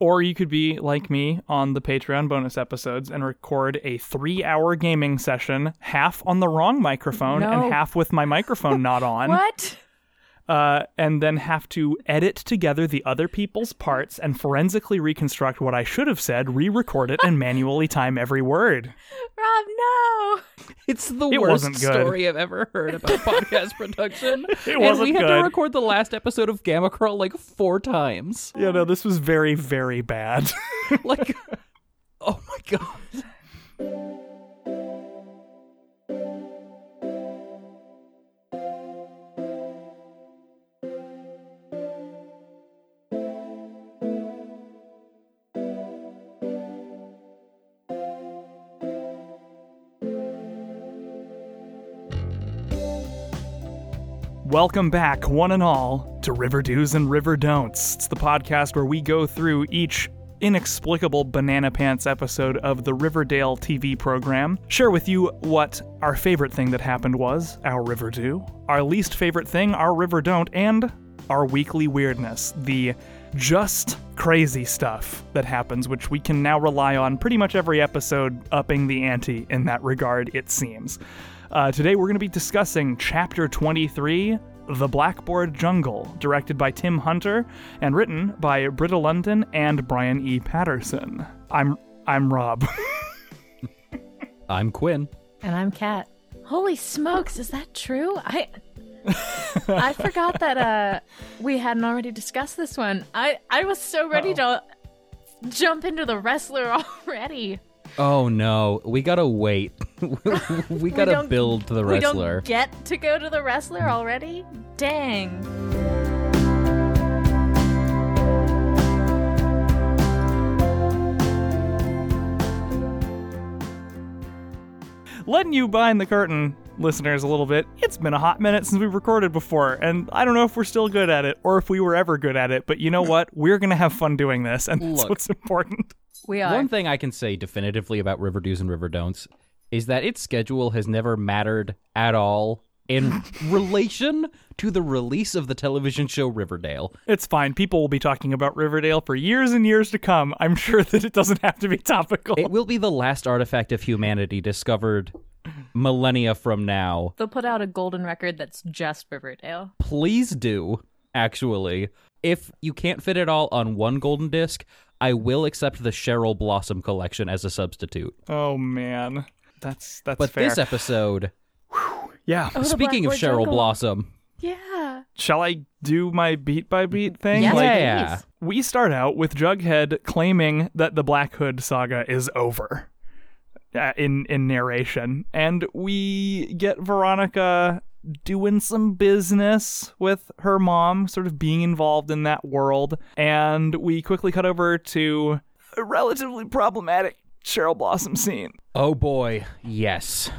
Or you could be like me on the Patreon bonus episodes and record a three hour gaming session, half on the wrong microphone No. and half with my microphone not on. What? Uh, and then have to edit together the other people's parts and forensically reconstruct what I should have said, re record it, and manually time every word. Rob, no. It's the It worst story I've ever heard about podcast production. It and wasn't we had to record the last episode of Gamma Crawl like four times. Yeah, no, this was very, very bad. Like, oh my god. Welcome back, one and all, to River Do's and River Don'ts. It's the podcast where we go through each inexplicable banana pants episode of the Riverdale TV program, share with you what our favorite thing that happened was, our River Do, our least favorite thing, our River Don't, and our weekly weirdness, the just crazy stuff that happens, which we can now rely on pretty much every episode, upping the ante in that regard, it seems. Uh, today we're going to be discussing Chapter 23, The Blackboard Jungle, directed by Tim Hunter and written by Britta Lundin and Brian E. Paterson. I'm I'm Rob. I'm Quinn. And I'm Kat. Holy smokes, is that true? I I forgot that uh we hadn't already discussed this one. I I was so ready to jump into the wrestler already. Oh no, we gotta wait. we gotta don't- build to the We don't get to go to the wrestler already? Dang. Letting you behind the curtain, listeners, a little bit. It's been a hot minute since we recorded before, and I don't know if we're still good at it or if we were ever good at it, but you know hmm. what? We're going to have fun doing this, and that's Look. what's important. We are. One thing I can say definitively about River Do's and River Don'ts is that its schedule has never mattered at all in relation to the release of the television show Riverdale. It's fine. People will be talking about Riverdale for years and years to come. I'm sure that it doesn't have to be topical. It will be the last artifact of humanity discovered millennia from now. They'll put out a golden record that's just Riverdale. Please do, actually. If you can't fit it all on one golden disc, I will accept the Cheryl Blossom collection as a substitute. oh man, that's that's But fair. this episode, yeah. Oh, speaking of Cheryl Jungle. Blossom, Yeah. Shall I do my beat by beat thing? Yes, Like, Yeah. please. we start out with Jughead claiming that the Black Hood saga is over. Uh, in in narration, and we get Veronica doing some business with her mom, sort of being involved in that world, and we quickly cut over to a relatively problematic Cheryl Blossom scene. oh boy, yes.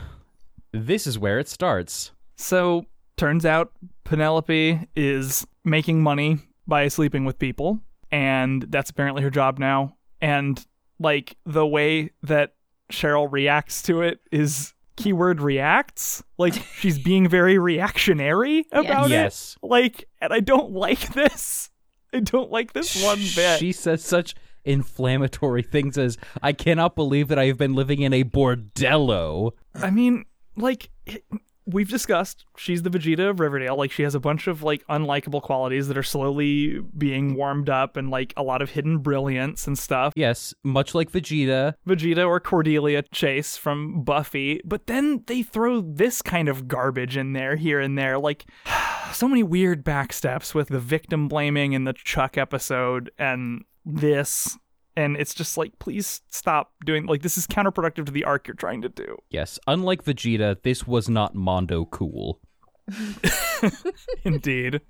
This is where it starts. So, turns out Penelope is making money by sleeping with people, and that's apparently her job now. And, like, the way that Cheryl reacts to it is keyword reacts. Like, she's being very reactionary about Yes. it. Like, and I don't like this. I don't like this one bit. She says such inflammatory things as, I cannot believe that I have been living in a bordello. I mean, like we've discussed, she's the Vegeta of Riverdale. Like she has a bunch of like unlikable qualities that are slowly being warmed up and like a lot of hidden brilliance and stuff. Yes, much like Vegeta. Vegeta or Cordelia Chase from Buffy, but then they throw this kind of garbage in there here and there like so many weird backsteps with the victim blaming in the Chuck episode and this and it's just like please stop doing like this is counterproductive to the arc you're trying to do. Yes, unlike Vegeta, this was not Mondo cool. Indeed.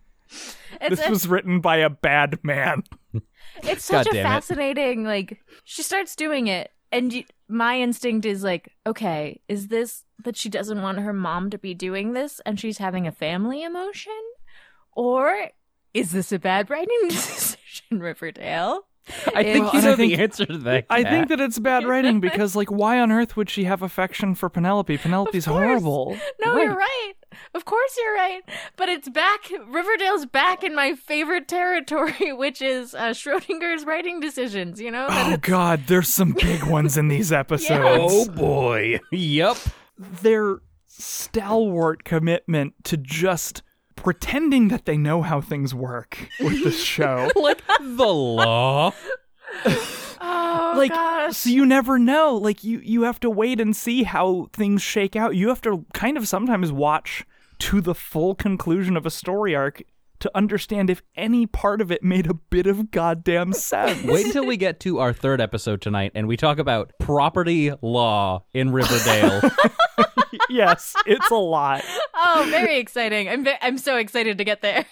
It's, this a- was written by a bad man. it's such God a damn it. fascinating, like, she starts doing it, and you, my instinct is like, okay, is this that she doesn't want her mom to be doing this and she's having a family emotion? Or is this a bad writing decision, Riverdale? I think Well, you and know I think- the answer to that. I Kat. think that it's bad writing because, like, why on earth would she have affection for Penelope? Penelope's horrible. No, you're Right. right. Of course you're right. But it's back. Riverdale's back in my favorite territory, which is uh, Schrodinger's writing decisions. You know. that Oh it's- god, there's some big ones in these episodes. Oh boy. Yep. Their stalwart commitment to just pretending that they know how things work with this show. Like the law. Oh like gosh. so you never know like you you have to wait and see how things shake out you have to kind of sometimes watch to the full conclusion of a story arc to understand if any part of it made a bit of goddamn sense Wait until we get to our third episode tonight and we talk about property law in Riverdale. yes it's a lot oh, very exciting. I'm ve- I'm so excited to get there.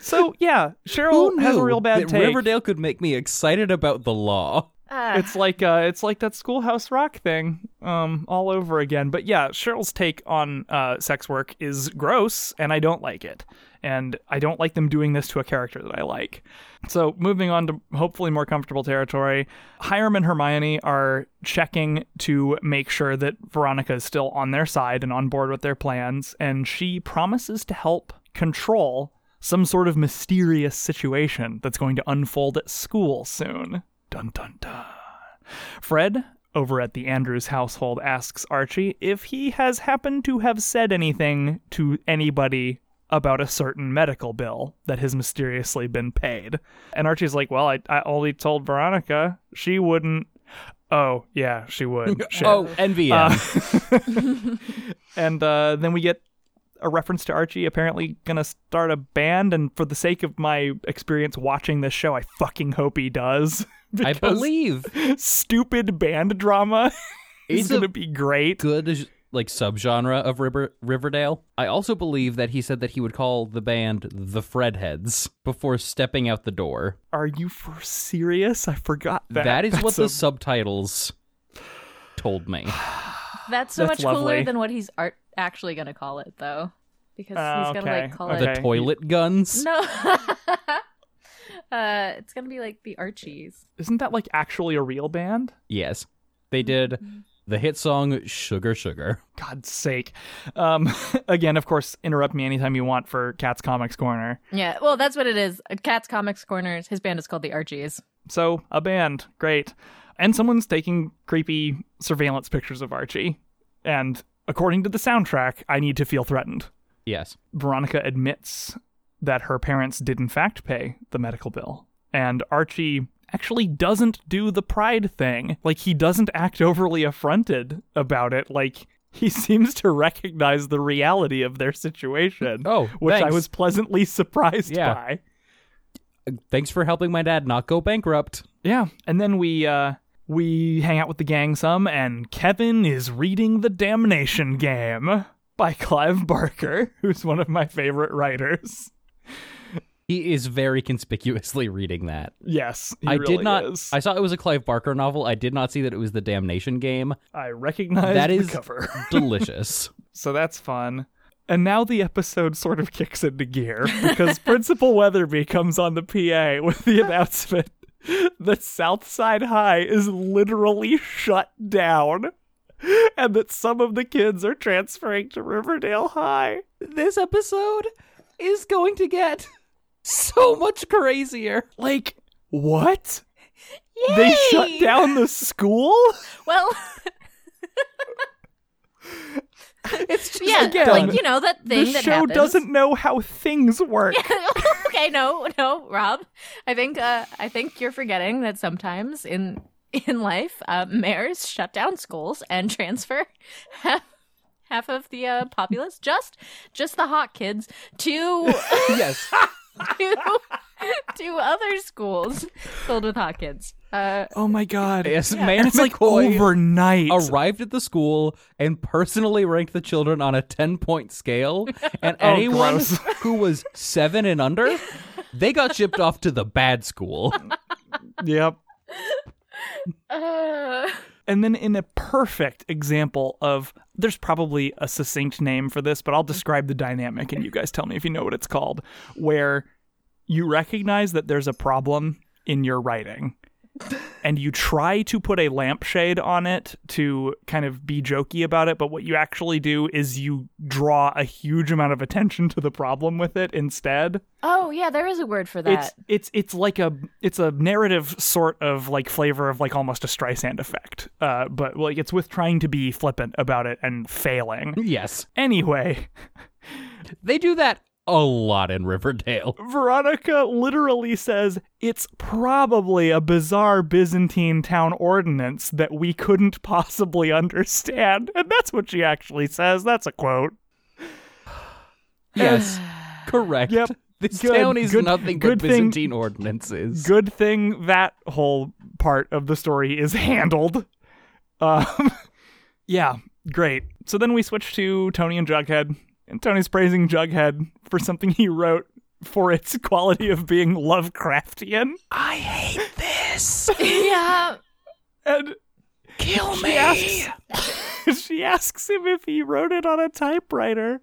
so yeah cheryl Who has a real bad that take Riverdale could make me excited about the law. Uh, it's like uh it's like that schoolhouse rock thing um all over again but yeah cheryl's take on uh sex work is gross and i don't like it and i don't like them doing this to a character that i like so moving on to hopefully more comfortable territory hiram and hermione are checking to make sure that veronica is still on their side and on board with their plans and she promises to help control some sort of mysterious situation that's going to unfold at school soon Dun dun dun. Fred, over at the Andrews household, asks Archie if he has happened to have said anything to anybody about a certain medical bill that has mysteriously been paid. And Archie's like, Well, I, I only told Veronica. She wouldn't. Oh, yeah, she would. Shit. Oh, NVM. and uh, then we get a reference to Archie apparently gonna start a band, and for the sake of my experience watching this show, I fucking hope he does. I believe stupid band drama is It's gonna be great. good like subgenre of River- Riverdale. I also believe that he said that he would call the band the Fredheads before stepping out the door. Are you for serious? I forgot that. that is what That's the subtitles told me. that's so That's much cooler than what he's art- actually going to call it, though, because Oh, he's going to okay. like call Okay. it The toilet guns. no. uh, it's going to be like the Archies. Isn't that like actually a real band? Yes. They did the hit song Sugar Sugar. God's sake. Um, again, of course, interrupt me anytime you want for Kat's Comics Corner. Yeah, well, that's what it is. Kat's Comics Corners. His band is called the Archies. So, a band. Great. And someone's taking creepy surveillance pictures of Archie. And according to the soundtrack, I need to feel threatened. Yes. Veronica admits that her parents did, in fact, pay the medical bill. And Archie actually doesn't do the pride thing. Like, he doesn't act overly affronted about it. Like, he seems to recognize the reality of their situation. Oh, which I was pleasantly surprised Yeah. by. Thanks for helping my dad not go bankrupt. Yeah, and then we uh we hang out with the gang some, and Kevin is reading The Damnation Game by Clive Barker, who's one of my favorite writers. He is very conspicuously reading that. Yes, I really did not. is. I saw it was a Clive Barker novel. I did not see that it was the Damnation game. I recognize that is the cover, Delicious. so that's fun. And now the episode sort of kicks into gear because Principal Weatherby comes on the PA with the announcement that Southside High is literally shut down and that some of the kids are transferring to Riverdale High. this episode is going to get so much crazier. Like, what? They shut down the school? Well, It's just yeah, again, like you know that thing the that show happens. doesn't know how things work. okay, no, no, Rob. I think uh, I think you're forgetting that sometimes in in life, uh, mayors shut down schools and transfer half, half of the uh, populace, just just the hot kids, to yes. to, to other schools filled with hot kids. Uh, Oh my god. Yes, and Mayor it's like overnight. arrived at the school and personally ranked the children on a 10 point scale. And Oh, anyone gross. who was seven and under, they got shipped off to the bad school. Yep. uh, And then, in a perfect example of, there's probably a succinct name for this, but I'll mm-hmm. describe the dynamic and you guys tell me if you know what it's called, where you recognize that there's a problem in your writing. And you try to put a lampshade on it to kind of be jokey about it, but what you actually do is you draw a huge amount of attention to the problem with it instead. Oh yeah, there is a word for that. It's it's it's like a it's a narrative sort of like flavor of like almost a Streisand effect. Uh, but like it's with trying to be flippant about it and failing. Yes. Anyway, They do that a lot in Riverdale. Veronica literally says it's probably a bizarre Byzantine town ordinance that we couldn't possibly understand. And that's what she actually says. That's a quote. Yes. Correct. Yep. This Good, town is good- nothing good but thing- Byzantine ordinances. Good thing that whole part of the story is handled. Um, yeah, great. So then we switch to Tony and Jughead, and Tony's praising Jughead for something he wrote for its quality of being Lovecraftian. I hate this. yeah. And Kill she asks, she asks him if he wrote it on a typewriter.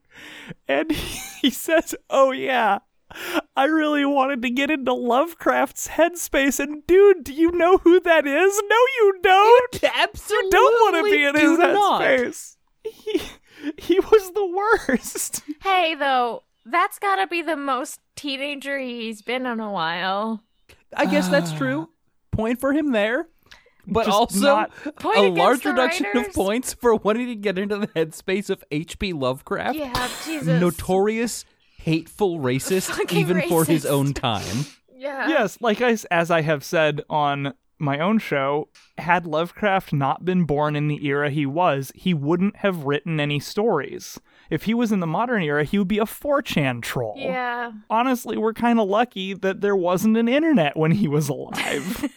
And he says, Oh, yeah. I really wanted to get into Lovecraft's headspace. And dude, do you know who that is? No, you don't. Absolutely. You don't want to be in his not. headspace. He, he was the worst. Hey though, that's gotta be the most teenager he's been in a while. I guess that's uh. true. Point for him there. But Just also not- a large the reduction of points for wanting to get into the headspace of H.P. Lovecraft. Yeah, Jesus. Notorious, hateful racist, Fucking even for his own time. Yeah. yes, like I, as I have said on my own show, had Lovecraft not been born in the era he was, he wouldn't have written any stories. If he was in the modern era, he would be a 4chan troll. Yeah. Honestly, we're kind of lucky that there wasn't an internet when he was alive.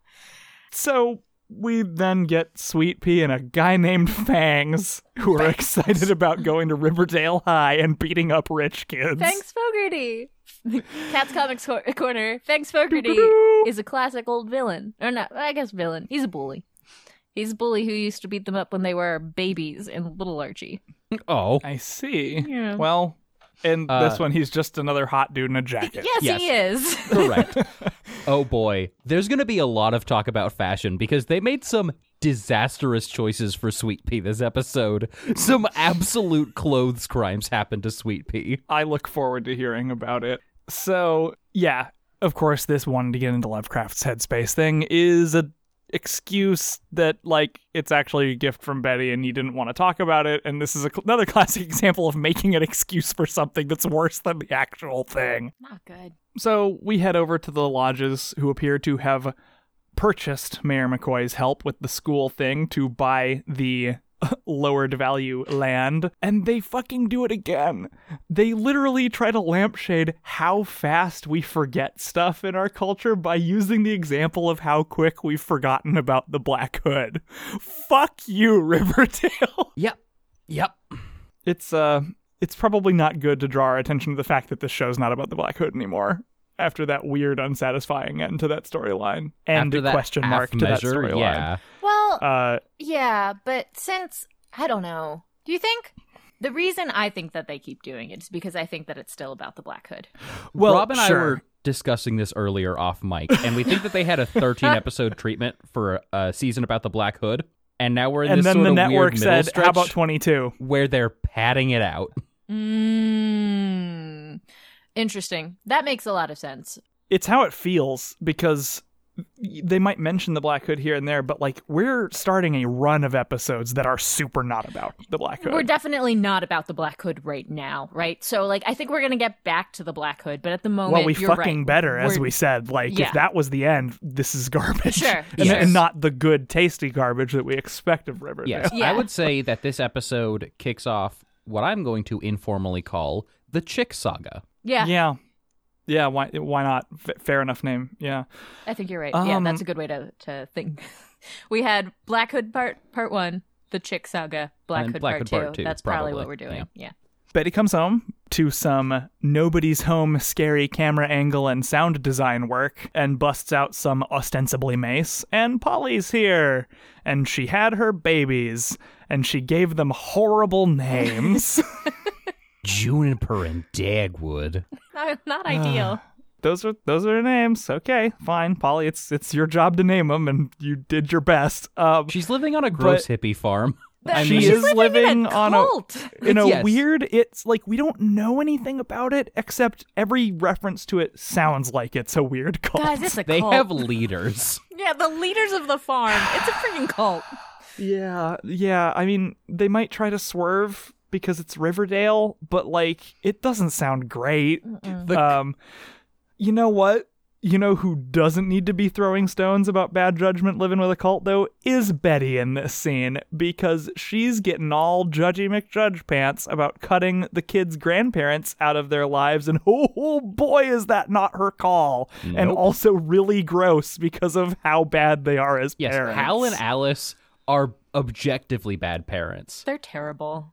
so we then get Sweet Pea and a guy named Fangs who are excited about going to Riverdale High and beating up rich kids. Thanks, Fogarty. Kat's Comics Cor- Corner. Thanks, Fogarty is a classic old villain. Or not, I guess villain. He's a bully. He's a bully who used to beat them up when they were babies in Little Archie. Oh, I see. Yeah. Well, in Uh, this one, he's just another hot dude in a jacket. Yes, Yes. he is. correct. oh boy, there's going to be a lot of talk about fashion because they made some disastrous choices for Sweet Pea this episode. Some absolute clothes crimes happened to Sweet Pea. I look forward to hearing about it. So, yeah, of course, this wanting to get into Lovecraft's headspace thing is a excuse that like it's actually a gift from Betty and you didn't want to talk about it and this is a, another classic example of making an excuse for something that's worse than the actual thing. Not good. So we head over to the lodges who appear to have purchased Mayor McCoy's help with the school thing to buy the lowered value land, and they fucking do it again. They literally try to lampshade how fast we forget stuff in our culture by using the example of how quick we've forgotten about the Black Hood. Fuck you, Riverdale. Yep. Yep. It's uh it's probably not good to draw our attention to the fact that this show's not about the Black Hood anymore. After that weird, unsatisfying end to that storyline, and After a question mark half to that storyline. yeah. Well, Uh, yeah, but since I don't know, do you think the reason I think that they keep doing it is because I think that it's still about the Black Hood? well, Rob and sure. I were discussing this earlier off mic, and we think that they had a 13 episode treatment for a season about the Black Hood, and now we're in and this then sort the of network weird said, stretch "How about 22?" where they're padding it out. Mm, interesting. That makes a lot of sense. It's how it feels because they might mention the Black Hood here and there, but like we're starting a run of episodes that are super not about the Black Hood. We're definitely not about the Black Hood right now, right? So, like, I think we're gonna get back to the Black Hood, but at the moment, well, we you're fucking right. better, as We're- we said. Like, Yeah. if that was the end, this is garbage. Sure, and, yes. and not the good, tasty garbage that we expect of Riverdale. Yes, Yeah. I would say that this episode kicks off what I'm going to informally call the Chic Saga. Yeah, yeah, yeah. Why? Why not? F- fair enough name. Yeah. I think you're right. yeah, Um, that's a good way to to think. we had Black Hood part part one, the Chic Saga, Black Hood, Black part, Hood two. Part Two, That's probably, probably. what we're doing. Yeah. Betty comes home to some nobody's home scary camera angle and sound design work and busts out some ostensibly mace. And Polly's here. And she had her babies. And she gave them horrible names. Juniper and Dagwood. Not, not ideal. those are those are the names. Okay, fine, Polly. It's it's your job to name them, and you did your best. Um, She's living on a gross hippie farm. I she mean, is She's living in a on a cult. in a Yes. weird. It's like we don't know anything about it except every reference to it sounds like it's a weird cult. Guys, it's a they cult. have leaders. yeah, the leaders of the farm. It's a freaking cult. Yeah, yeah. I mean, they might try to swerve because it's Riverdale, but like it doesn't sound great. Um, you know what? You know who doesn't need to be throwing stones about bad judgment living with a cult though is Betty in this scene because she's getting all judgy McJudge pants about cutting the kids' grandparents out of their lives, and oh, oh boy, is that not her call, and also really gross because of how bad they are as Yes, parents. Hal and Alice are objectively bad parents. They're terrible.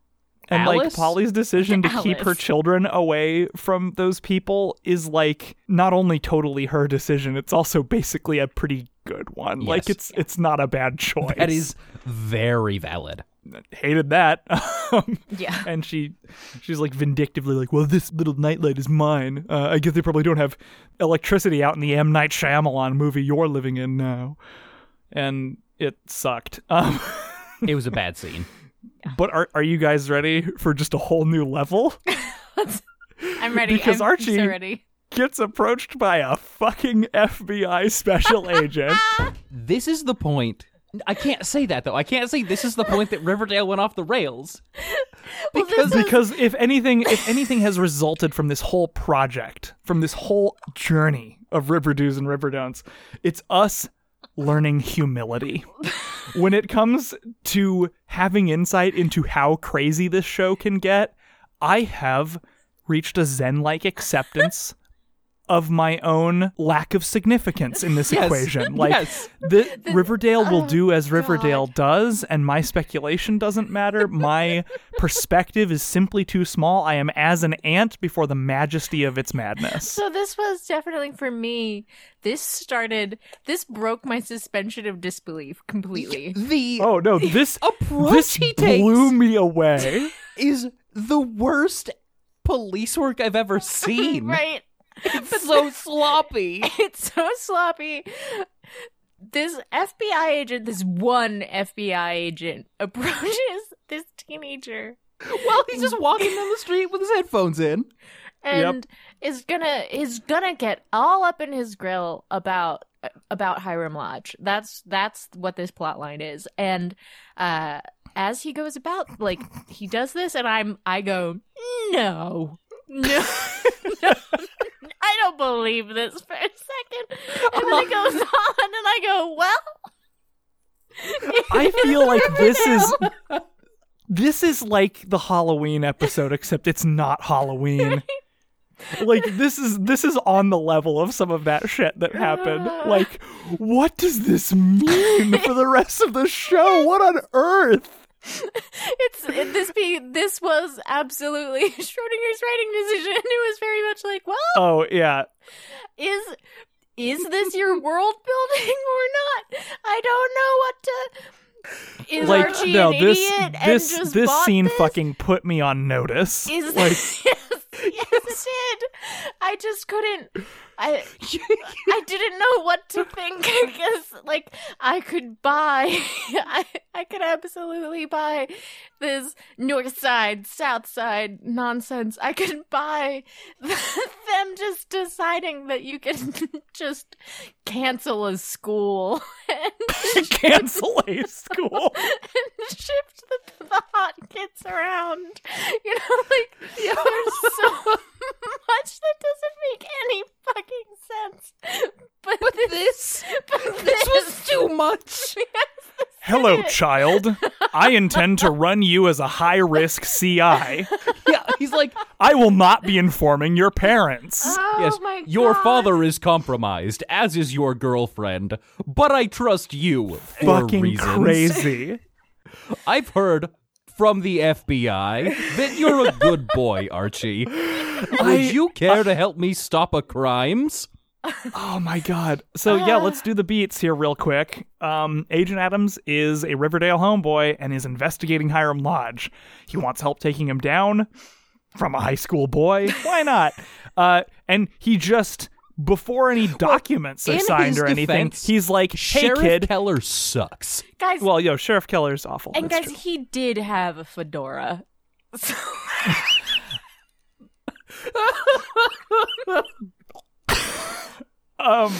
And like Polly's decision to keep her children away from those people is like not only totally her decision, it's also basically a pretty good one. Like Yes. it's it's not a bad choice. That is very valid. hated that. Um, Yeah. and she she's like vindictively like, well, this little nightlight is mine. Uh, I guess they probably don't have electricity out in the M Night Shyamalan movie you're living in now, and it sucked. Um, It was a bad scene. But are are you guys ready for just a whole new level? I'm ready. Because I'm Archie- so ready. gets approached by a fucking FBI special agent. This is the point. I can't say that though. I can't say this is the point that Riverdale went off the rails. Well, this is because if anything if anything has resulted from this whole project, from this whole journey of River Do's and River Don'ts, it's us learning humility. when it comes to having insight into how crazy this show can get, I have reached a zen-like acceptance of my own lack of significance in this Yes. equation. Like Yes. the Riverdale will oh, do as God. Riverdale does, and my speculation doesn't matter. My perspective is simply too small. I am as an ant before the majesty of its madness. So this was definitely for me. This started. This broke my suspension of disbelief completely. The Oh no, this approach this he takes blew me away. is the worst police work I've ever seen. right? It's so sloppy. It's so sloppy. This FBI agent, this one FBI agent, approaches this teenager Well, he's just walking down the street with his headphones in. and is gonna is gonna get all up in his grill about about Hiram Lodge. That's that's what this plot line is. And uh as he goes about like he does this and I'm I go, No. No. no. I don't believe this for a second. And then it goes on and I go, Well I feel like this is this is like the Halloween episode, except it's not Halloween. Like this is this is on the level of some of that shit that happened. Like, what does this mean for the rest of the show? What on earth? it's it, this be this was absolutely Schrodinger's writing decision. It was very much like, well, Oh yeah, is is this your world building or not? I don't know what to. Is like Archie no, an this idiot this and just this scene this? fucking put me on notice. is like yes, yes, it did. I just couldn't. I I didn't know what to think because like I could buy I I could absolutely buy this north side south side nonsense. I could buy them just deciding that you can just cancel a school and cancel a school. and shift the, the hot kids around. You know, like there's so much that doesn't make any fucking sense. But, this, but this, was too much. Yes, this Hello, is. Child. I intend to run you as a high risk CI. Yeah, he's like, I will not be informing your parents. Oh yes, my your father is compromised, as is your girlfriend, but I trust you for Fucking reasons. crazy. I've heard from the FBI that you're a good boy, Archie. Would you care to help me stop a crimes? Oh my god. So yeah, Ah. let's do the beats here real quick. Um, Agent Adams is a Riverdale homeboy and is investigating Hiram Lodge. He wants help taking him down from a high school boy. Why not? Uh, and he just before any documents are signed his or anything, defense, he's like, "Hey, Sheriff kid." Keller sucks. Guys, well, yo, Sheriff Keller's awful. and That's guys, true. he did have a fedora. So, um,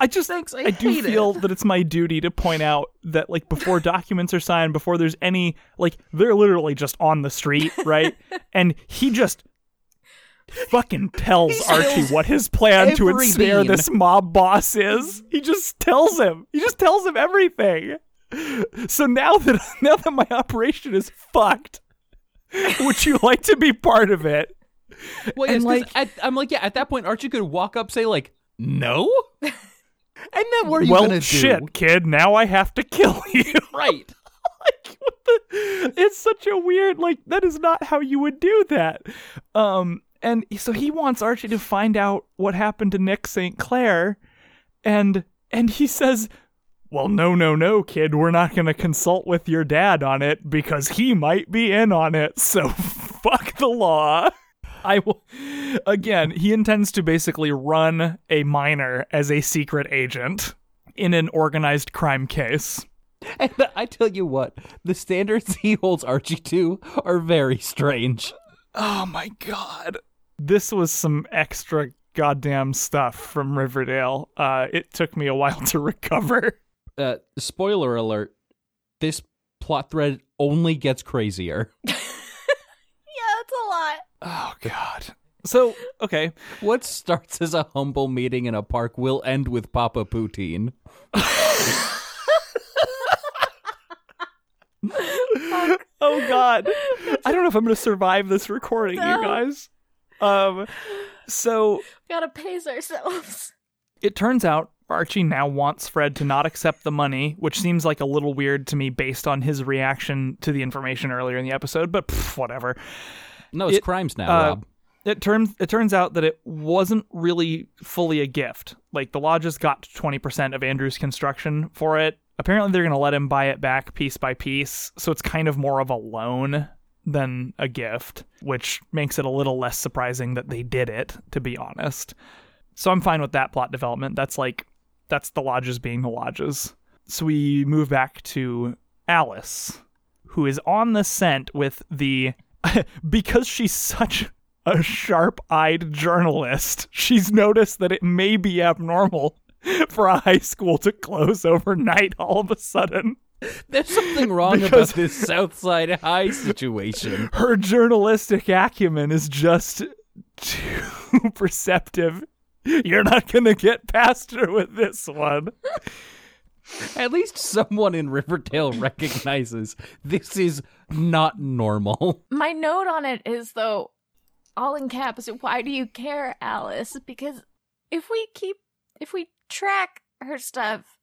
I just Thanks, I I, do hate it. feel that it's my duty to point out that like before documents are signed, before there's any like they're literally just on the street, right? and he just fucking tells Archie what his plan to ensnare bean. this mob boss is. He just tells him. He just tells him everything. So now that now that my operation is fucked, would you like to be part of it? Well, And, like- at, I'm like, yeah. At that point, Archie could walk up, say like, "No," and then what are you well, gonna do? shit, kid. Now I have to kill you. Right. like what the it's such a weird like that is not how you would do that um and so he wants archie to find out what happened to nick st clair and and he says well no no no kid we're not going to consult with your dad on it because he might be in on it so fuck the law I will. Again, he intends to basically run a minor as a secret agent in an organized crime case. And I tell you what, the standards he holds Archie to are very strange. Oh my god. This was some extra goddamn stuff from Riverdale. Uh, it took me a while to recover. Uh, spoiler alert: this plot thread only gets crazier. yeah, that's a lot. Oh god. So, okay. What starts as a humble meeting in a park will end with Papa Poutine. Oh god. I don't know if I'm going to survive this recording, No. you guys. Um so Gotta pace ourselves. it turns out Archie now wants Fred to not accept the money, which seems like a little weird to me based on his reaction to the information earlier in the episode, but pff, whatever. No, it's It- crimes now, uh, Rob. It turns it turns out that it wasn't really fully a gift. Like the lodges got 20% of Andrew's construction for it. Apparently they're going to let him buy it back piece by piece, so it's kind of more of a loan than a gift, which makes it a little less surprising that they did it, to be honest. So I'm fine with that plot development. That's like that's the lodges being the lodges. So we move back to Alice, who is on the scent with the because she's such a sharp-eyed journalist. She's noticed that it may be abnormal for a high school to close overnight all of a sudden. There's something wrong because- about this Southside High situation. Her journalistic acumen is just too perceptive. You're not going to get past her with this one. At least someone in Riverdale recognizes this is not normal. My note on it is though, all in caps. Why do you care, Alice? Because if we keep, if we track her stuff,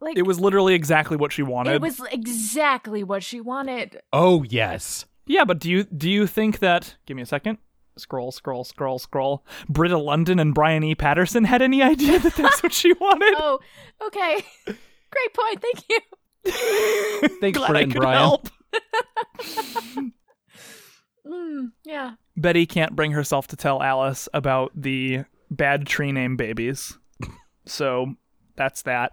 like It was literally exactly what she wanted. it was exactly what she wanted. Oh, yes. Yeah, but do you do you think that? Give me a second. Scroll, scroll, scroll, scroll. Britta Lundin and Brian E. Paterson had any idea that that's what she wanted? Oh, okay. Great point. Thank you. Thanks, Glad I Brett and could Brian. help. Mm, yeah. Betty can't bring herself to tell Alice about the bad tree name babies. so that's that.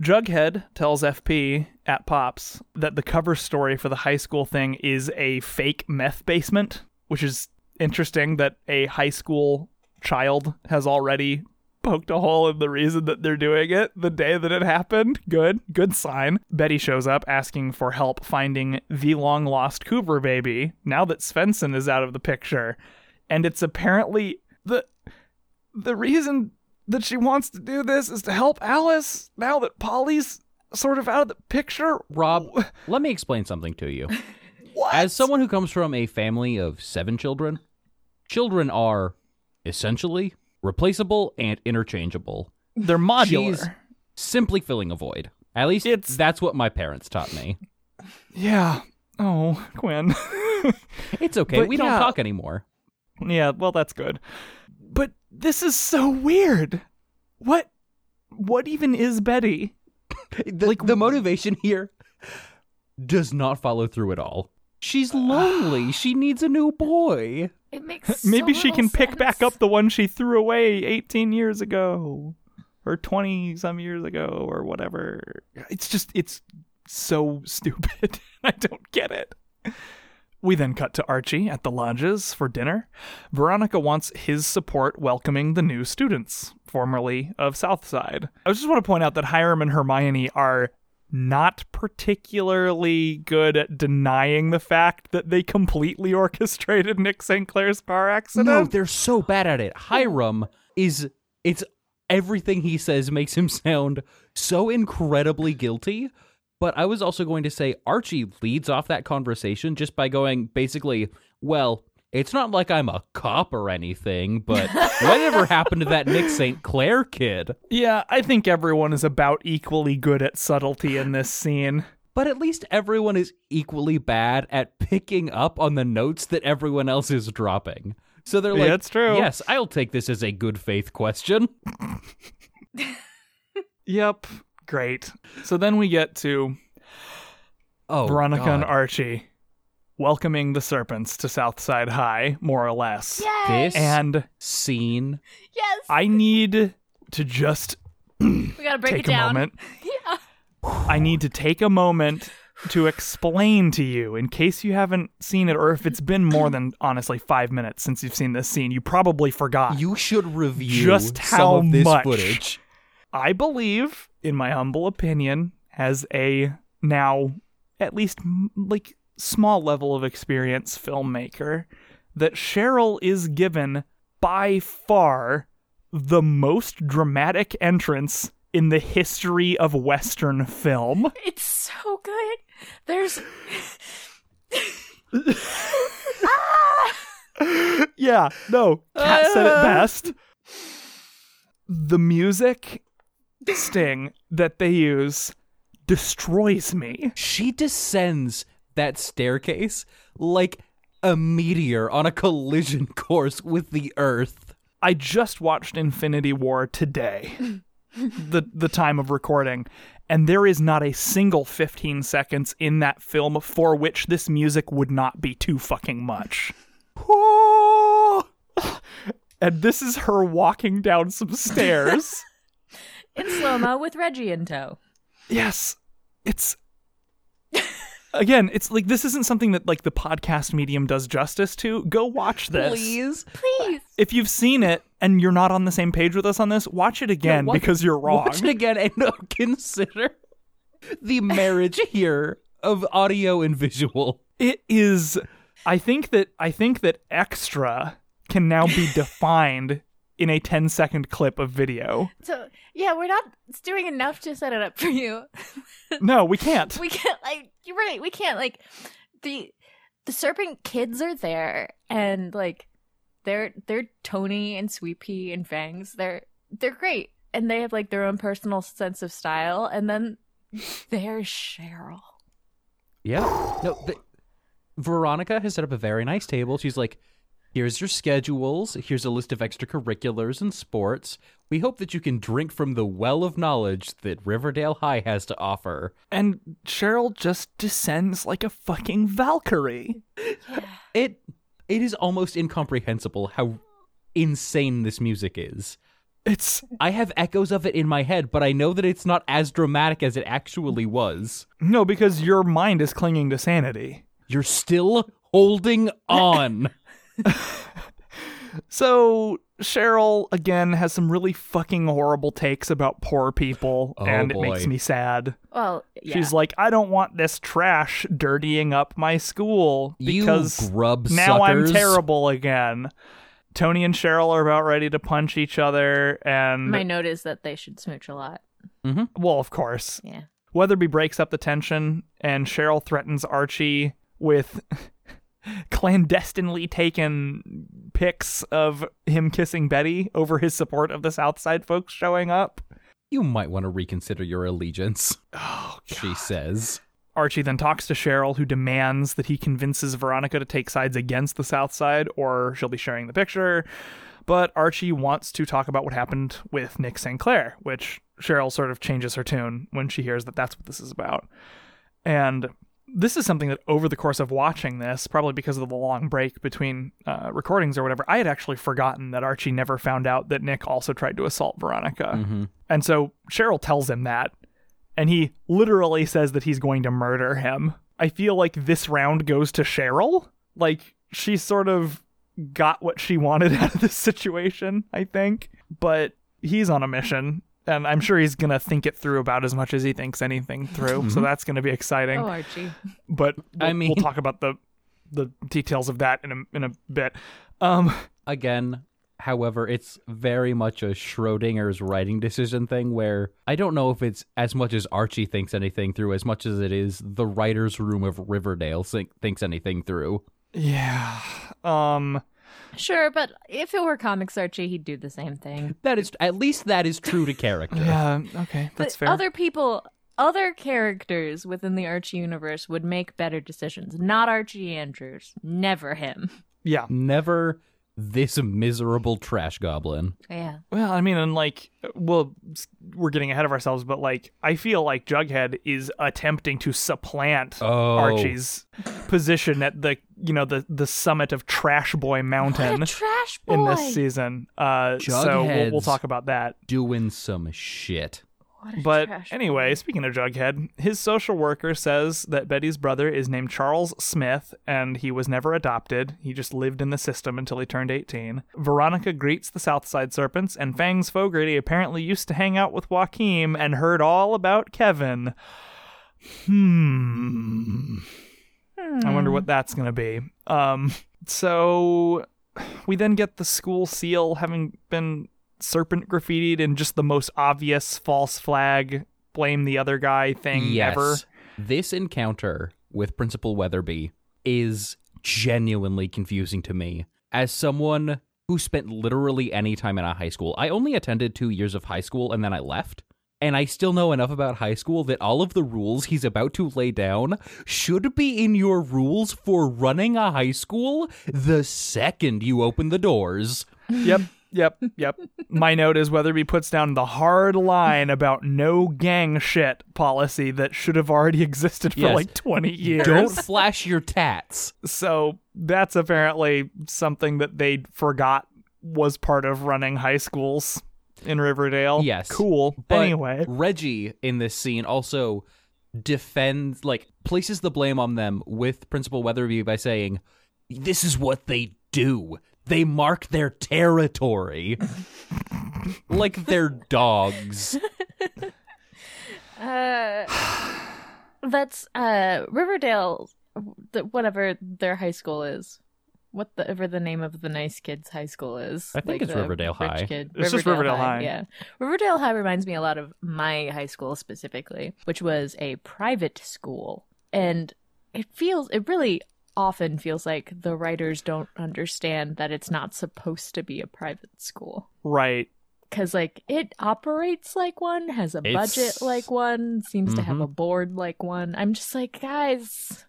Jughead tells FP at Pops that the cover story for the high school thing is a fake meth basement, which is interesting that a high school child has already poked a hole in the reason that they're doing it the day that it happened. Good, good sign. Betty shows up asking for help finding the long lost Cooper baby now that Svensson is out of the picture. And it's apparently the the reason that she wants to do this is to help Alice now that Polly's sort of out of the picture. Rob, let me explain something to you. What? As someone who comes from a family of seven children, children are essentially replaceable and interchangeable, they're modular. She's- simply filling a void. At least It's- that's what my parents taught me. Yeah. Oh, Quinn. It's okay. But we don't talk anymore. Yeah, well, that's good. But this is so weird. What? What even is Betty? The, the motivation here does not follow through at all. She's lonely. She needs a new boy. It makes Maybe so she can little pick back up the one she threw away 18 years ago or 20 some years ago or whatever. It's just, it's so stupid. I don't get it. We then cut to Archie at the lodges for dinner. Veronica wants his support welcoming the new students, formerly of Southside. I just want to point out that Hiram and Hermione are not particularly good at denying the fact that they completely orchestrated Nick St. Clair's car accident. No, they're so bad at it. Hiram is it's everything he says makes him sound so incredibly guilty. But I was also going to say Archie leads off that conversation just by going basically, well, it's not like I'm a cop or anything, but whatever happened to that Nick St. Clair kid? Yeah, I think everyone is about equally good at subtlety in this scene. But at least everyone is equally bad at picking up on the notes that everyone else is dropping. So they're Yeah, like, it's true. Yes, I'll take this as a good faith question. Yep, great. So then we get to Oh, Veronica God. and Archie welcoming the serpents to Southside High, more or less. Yay! This And scene. yes. I need to just we gotta break take it a down. moment. Yeah. I need to take a moment to explain to you, in case you haven't seen it, or if it's been more than honestly five minutes since you've seen this scene, you probably forgot. You should review Just some how of this much. footage. I believe, in my humble opinion, as a now at least like small level of experience filmmaker, that Cheryl is given by far the most dramatic entrance in the history of Western film. It's so good. There's yeah, no, Kat said it uh. best. The music sting that they use destroys me. She descends that staircase like a meteor on a collision course with the earth. I just watched Infinity War today, the the time of recording, and there is not a single 15 seconds in that film for which this music would not be too fucking much. and this is her walking down some stairs. in slow mo with Reggie in tow. yes, it's again, it's like this isn't something that like the podcast medium does justice to. Go watch this. Please. Please. If you've seen it and you're not on the same page with us on this, watch it again watch- because you're wrong. Watch it again and consider the marriage here of audio and visual. It is I think that I think that extra can now be defined in a 10 second clip of video. So yeah, we're not doing enough to set it up for you. No, we can't. we can't like you're right. We can't like the the serpent kids are there and like they're they're Tony and Sweet Pea and Fangs. They're they're great and they have like their own personal sense of style. And then there's Cheryl. Yeah. No, the, Veronica has set up a very nice table. She's like, here's your schedules. Here's a list of extracurriculars and sports. We hope that you can drink from the well of knowledge that Riverdale High has to offer. And Cheryl just descends like a fucking Valkyrie. It it is almost incomprehensible how insane this music is. It's I have echoes of it in my head, but I know that it's not as dramatic as it actually was. no, because your mind is clinging to sanity. You're still holding on. So Cheryl again has some really fucking horrible takes about poor people, Oh, and boy. it makes me sad. Well, yeah. She's like, I don't want this trash dirtying up my school because you grub now I'm terrible again. Tony and Cheryl are about ready to punch each other, and My note is that they should smooch a lot. well, of course, Yeah. Weatherby breaks up the tension, and Cheryl threatens Archie with clandestinely taken pics of him kissing Betty over his support of the Southside folks showing up. You might want to reconsider your allegiance, Oh, she says. Archie then talks to Cheryl, who demands that he convinces Veronica to take sides against the South Side, or she'll be sharing the picture. But Archie wants to talk about what happened with Nick St. Clair, which Cheryl sort of changes her tune when she hears that that's what this is about. And this is something that over the course of watching this, probably because of the long break between uh, recordings or whatever, I had actually forgotten that Archie never found out that Nick also tried to assault Veronica. Mm-hmm. And so Cheryl tells him that, and he literally says that he's going to murder him. I feel like this round goes to Cheryl. Like, she sort of got what she wanted out of this situation, I think. But he's on a mission, and I'm sure he's going to think it through about as much as he thinks anything through. So that's going to be exciting Oh, Archie. but I we'll, mean- we'll talk about the the details of that in a in a bit. Um, Again, however, it's very much a Schrodinger's writing decision thing where I don't know if it's as much as Archie thinks anything through as much as it is the writer's room of Riverdale think, thinks anything through. yeah. Um, Sure, but if it were comics Archie, he'd do the same thing. That is at least that is true to character. yeah. Okay, that's But fair. Other people, other characters within the Archie universe would make better decisions. Not Archie Andrews. Never him. yeah. Never this miserable trash goblin. Yeah. Well, I mean, and like, well, we're getting ahead of ourselves, but like, I feel like Jughead is attempting to supplant Oh. Archie's position at the you know the the summit of Trash Boy Mountain What a trash boy. in this season. Uh, so we'll, we'll talk about that. Doing some shit. But anyway, speaking of Jughead, his social worker says that Betty's brother is named Charles Smith and he was never adopted. He just lived in the system until he turned 18. Veronica greets the Southside Serpents, and Fangs Fogarty apparently used to hang out with Joaquin and heard all about Kevin. Hmm. I wonder what that's going to be. Um, so we then get the school seal having been serpent graffitied in just the most obvious false flag, blame the other guy thing yes. ever. This encounter with Principal Weatherby is genuinely confusing to me. As someone who spent literally any time in a high school, I only attended two years of high school and then I left. And I still know enough about high school that all of the rules he's about to lay down should be in your rules for running a high school the second you open the doors. Yep. Yep, yep. My note is Weatherby puts down the hard line about no gang shit policy that should have already existed for Yes. like 20 years. Don't flash your tats. So that's apparently something that they forgot was part of running high schools in Riverdale. Yes. Cool. But anyway. Reggie in this scene also defends, like, places the blame on them with Principal Weatherby by saying, This is what they do. They mark their territory. like they're dogs. Uh, that's uh Riverdale, the, whatever their high school is. Whatever the name of the nice kids' high school is. I think it's Riverdale High. Kid. It's just Riverdale High. Yeah, Riverdale High reminds me a lot of my high school specifically, which was a private school, and it feels it really often feels like the writers don't understand that it's not supposed to be a private school. Right. because like it operates like one has a It's- budget like one seems to have a mm-hmm. board like one. I'm just like guys.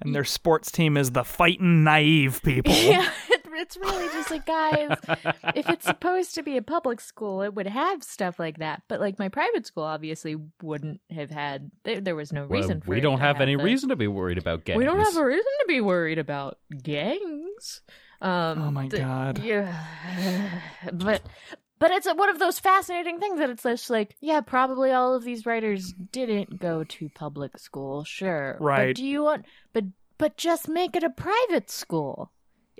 And their sports team is the fighting naive people. yeah. it, it's really just like guys if it's supposed to be a public school it would have stuff like that but like my private school obviously wouldn't have had there, there was no Well, reason for we it don't to have any that. reason to be worried about gangs. we don't have a reason to be worried about gangs um Oh my the- God. yeah but but it's one of those fascinating things that it's just like yeah probably all of these writers didn't go to public school sure Right. but do you want but but just make it a private school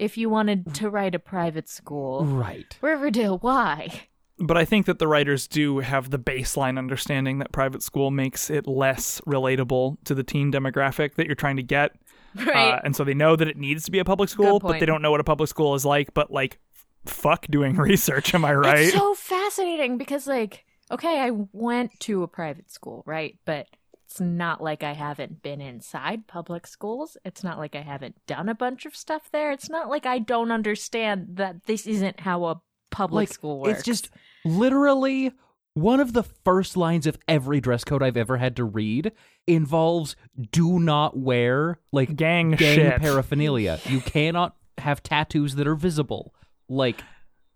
if you wanted to write a private school Right. riverdale why But I think that the writers do have the baseline understanding that private school makes it less relatable to the teen demographic that you're trying to get. right Uh, and so they know that it needs to be a public school, but they don't know what a public school is like. But like, fuck doing research. Am I right? It's so fascinating because, like, okay, I went to a private school, right? But it's not like I haven't been inside public schools. It's not like I haven't done a bunch of stuff there. It's not like I don't understand that this isn't how a public Like, school works. It's just literally one of the first lines of every dress code I've ever had to read involves do not wear like Gang gang shit. paraphernalia. You cannot have tattoos that are visible. Like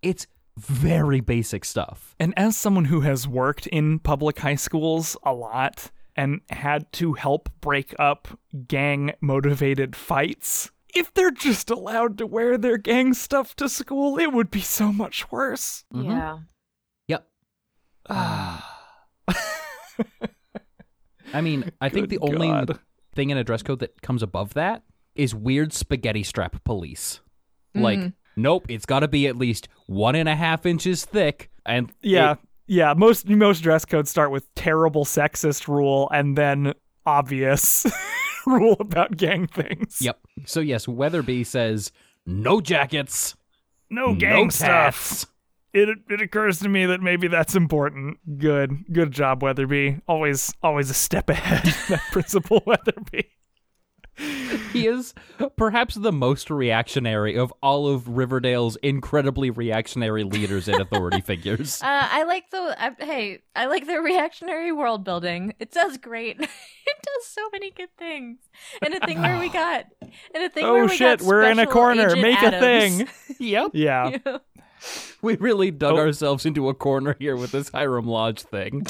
it's very basic stuff. And as someone who has worked in public high schools a lot, and had to help break up gang motivated fights. If they're just allowed to wear their gang stuff to school, it would be so much worse. Mhm. Yeah. Yep. I mean, I think the Good only God. thing in a dress code that comes above that is weird spaghetti strap police. Like, Mm-hmm. nope, it's got to be at least one and a half inches thick. And Yeah, it- yeah. Most most dress codes start with terrible sexist rule and then obvious rule about gang things. yep. So yes, Weatherby says no jackets, No gang no stuff. It it occurs to me that maybe that's important. Good, good job, Weatherby. Always always a step ahead. that principal Weatherby. He is perhaps the most reactionary of all of Riverdale's incredibly reactionary leaders and authority figures. Uh, I like the I, hey, I like the reactionary world building. It does great. it does so many good things. And a thing where we got, and a thing where Oh we shit, got we're in a corner. Agent Make a thing. yep. Yeah. We really dug Oh. ourselves into a corner here with this Hiram Lodge thing.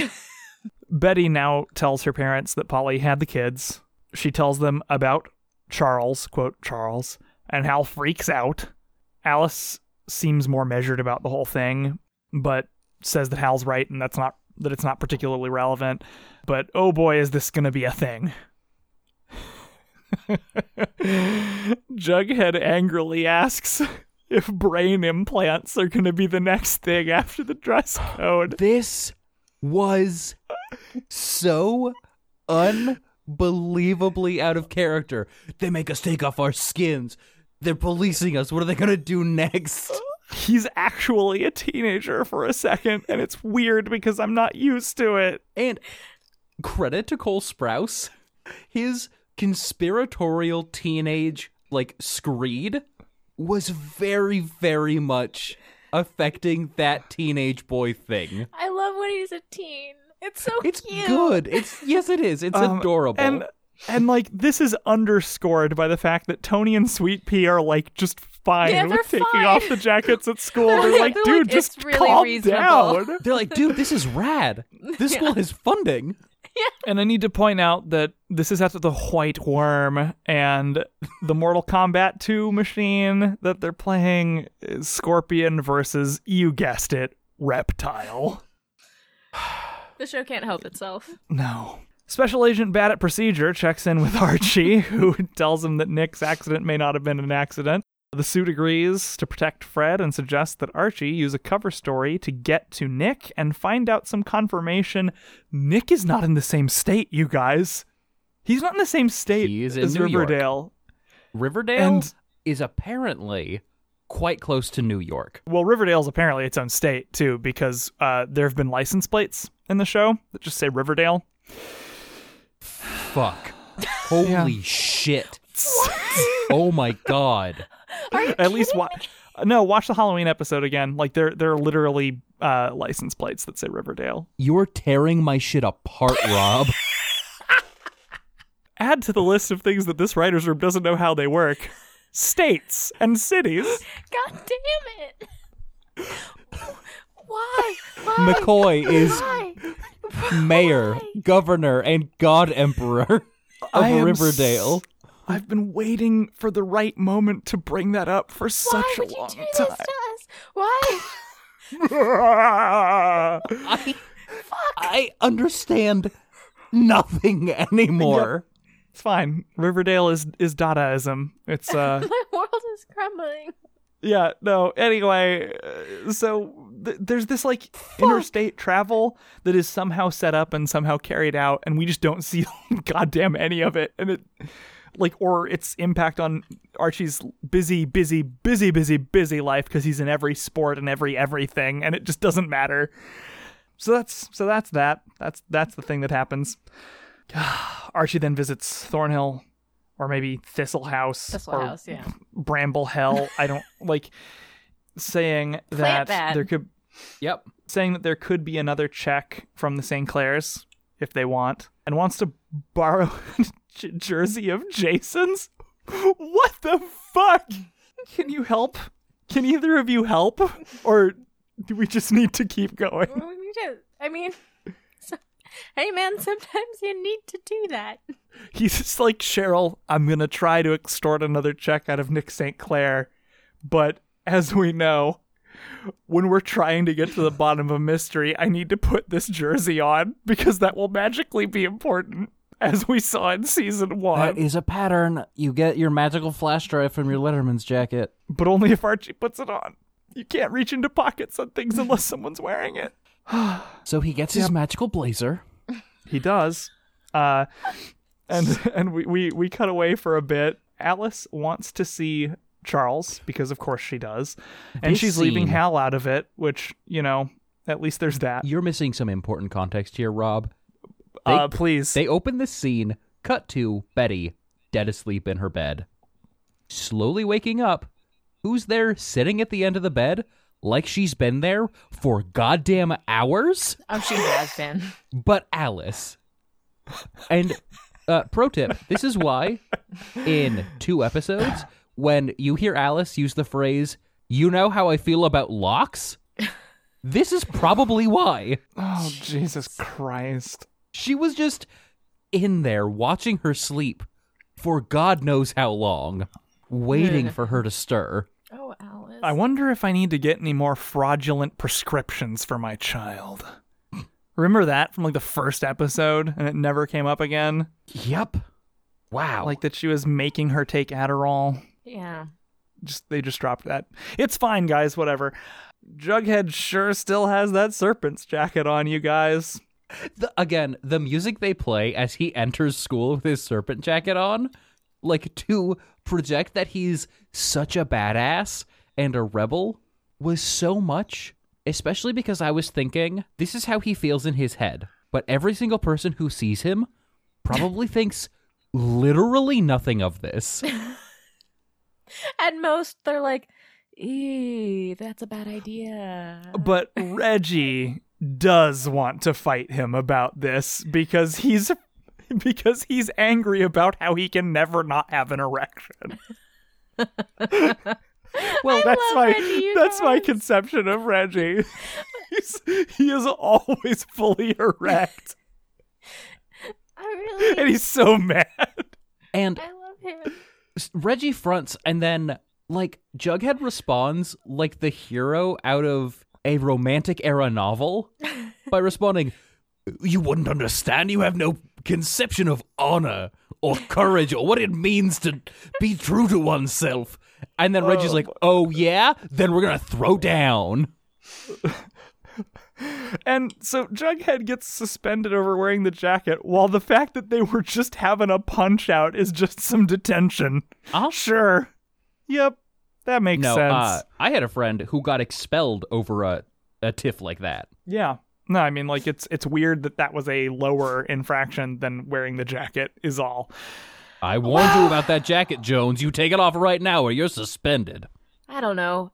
Betty now tells her parents that Polly had the kids. She tells them about Charles, quote, Charles, and Hal freaks out. Alice seems more measured about the whole thing, but says that Hal's right and that's not that it's not particularly relevant. But oh boy, is this gonna be a thing. Jughead angrily asks if brain implants are gonna be the next thing after the dress code. This was so unbelievably out of character. They make us take off our skins. They're policing us. What are they going to do next? he's actually a teenager for a second, and it's weird because I'm not used to it. And credit to Cole Sprouse, his conspiratorial teenage like screed was very, very much affecting that teenage boy thing. I love when he's a teen. It's so It's cute. good. It's yes, it is. It's Um, adorable. And and like this is underscored by the fact that Tony and Sweet Pea are like just fine Yeah, with taking fine. off the jackets at school. They're They're like- like, they're dude, like, just really calm reasonable." down. They're like, dude, this is rad. This school has funding. Yeah. And I need to point out that this is after the Whyte Wyrm and the Mortal Kombat 2 machine that they're playing is Scorpion versus, you guessed it, Reptile. The show can't help itself. No. Special Agent Bad at Procedure checks in with Archie, who tells him that Nick's accident may not have been an accident. The suit agrees to protect Fred and suggests that Archie use a cover story to get to Nick and find out some confirmation Nick is not in the same state, you guys. He's not in the same state He is in as New York. Riverdale. Riverdale And- is apparently quite close to New York. Well, Riverdale's apparently its own state, too, because uh, there have been license plates in the show that just say Riverdale. Fuck. Holy shit. oh my god. At least watch. No, watch the Halloween episode again. Like there, there are literally uh, license plates that say Riverdale. You're tearing my shit apart, Rob. Add to the list of things that this writers' room doesn't know how they work: states and cities. God damn it! Why? Why? McCoy is Why? mayor, governor, and god emperor of I Riverdale. s- I've been waiting for the right moment to bring that up for Why such would a you long do this time. to us? Why? I, I understand nothing anymore. it's fine. Riverdale is is Dadaism. It's uh. My world is crumbling. Yeah, no. Anyway, uh, so th- there's this like interstate travel that is somehow set up and somehow carried out, and we just don't see goddamn any of it. And it, like, or its impact on Archie's busy, busy, busy, busy, busy life because he's in every sport and every everything, and it just doesn't matter. So that's so that's that. That's that's the thing that happens. Archie then visits Thornhill, or maybe Thistle House, Thistle or House, yeah. bramble hell. I don't like saying that bad. there could Yep. saying that there could be another check from the St. Clairs if they want, and wants to borrow a j- jersey of Jason's. What the fuck? Can you help? Can either of you help, or do we just need to keep going? We need to. I mean, so, Hey man, sometimes you need to do that. He's just like, Cheryl, I'm going to try to extort another check out of Nick St. Clair. But as we know, when we're trying to get to the bottom of a mystery, I need to put this jersey on because that will magically be important, as we saw in season one. That is a pattern. You get your magical flash drive from your Letterman's jacket. but only if Archie puts it on. You can't reach into pockets on things unless someone's wearing it. So he gets his magical blazer. He does. Uh, and and we, we, we cut away for a bit. Alice wants to see Charles because of course she does. And This she's leaving scene- Hal out of it, which, you know, at least there's that. You're missing some important context here, Rob. They, uh, please. they open this scene, cut to Betty, dead asleep in her bed. Slowly waking up. Who's there sitting at the end of the bed? Like she's been there for goddamn hours? Oh, she has been. but Alice. And uh, pro tip: this is why in two episodes, when you hear Alice use the phrase "You know how I feel about locks," this is probably why oh, Jesus Christ. she was just in there watching her sleep for God knows how long, waiting for her to stir. Oh, Alice. I wonder if I need to get any more fraudulent prescriptions for my child. Remember that from like the first episode and it never came up again? Yep. Wow. Like that she was making her take Adderall. Yeah. Just they just dropped that. It's fine, guys, whatever. Jughead sure still has that serpent's jacket on, you guys. the, again, the music they play as he enters school with his serpent jacket on, like to project that he's such a badass and a rebel, was so much. Especially because I was thinking, this is how he feels in his head. But every single person who sees him probably thinks literally nothing of this. At most, they're like, "Eee, that's a bad idea." But Reggie does want to fight him about this because he's because he's angry about how he can never not have an erection. Well, I that's my Reggie, you that's my conception of Reggie. He's, he is always fully erect, I really, and he's so mad. and I love him. Reggie fronts, and then like Jughead responds like the hero out of a romantic era novel by responding, "You wouldn't understand. You have no conception of honor or courage or what it means to be true to oneself." And then Reggie's oh. like, "Oh yeah, then we're gonna throw down." And so Jughead gets suspended over wearing the jacket, while the fact that they were just having a punch out is just some detention. Uh-huh. Sure. Yep. That makes No, sense. uh, I had a friend who got expelled over a a tiff like that. Yeah. No, I mean like it's it's weird that that was a lower infraction than wearing the jacket is all. I warned you about that jacket, Jones. You take it off right now, or you're suspended. I don't know.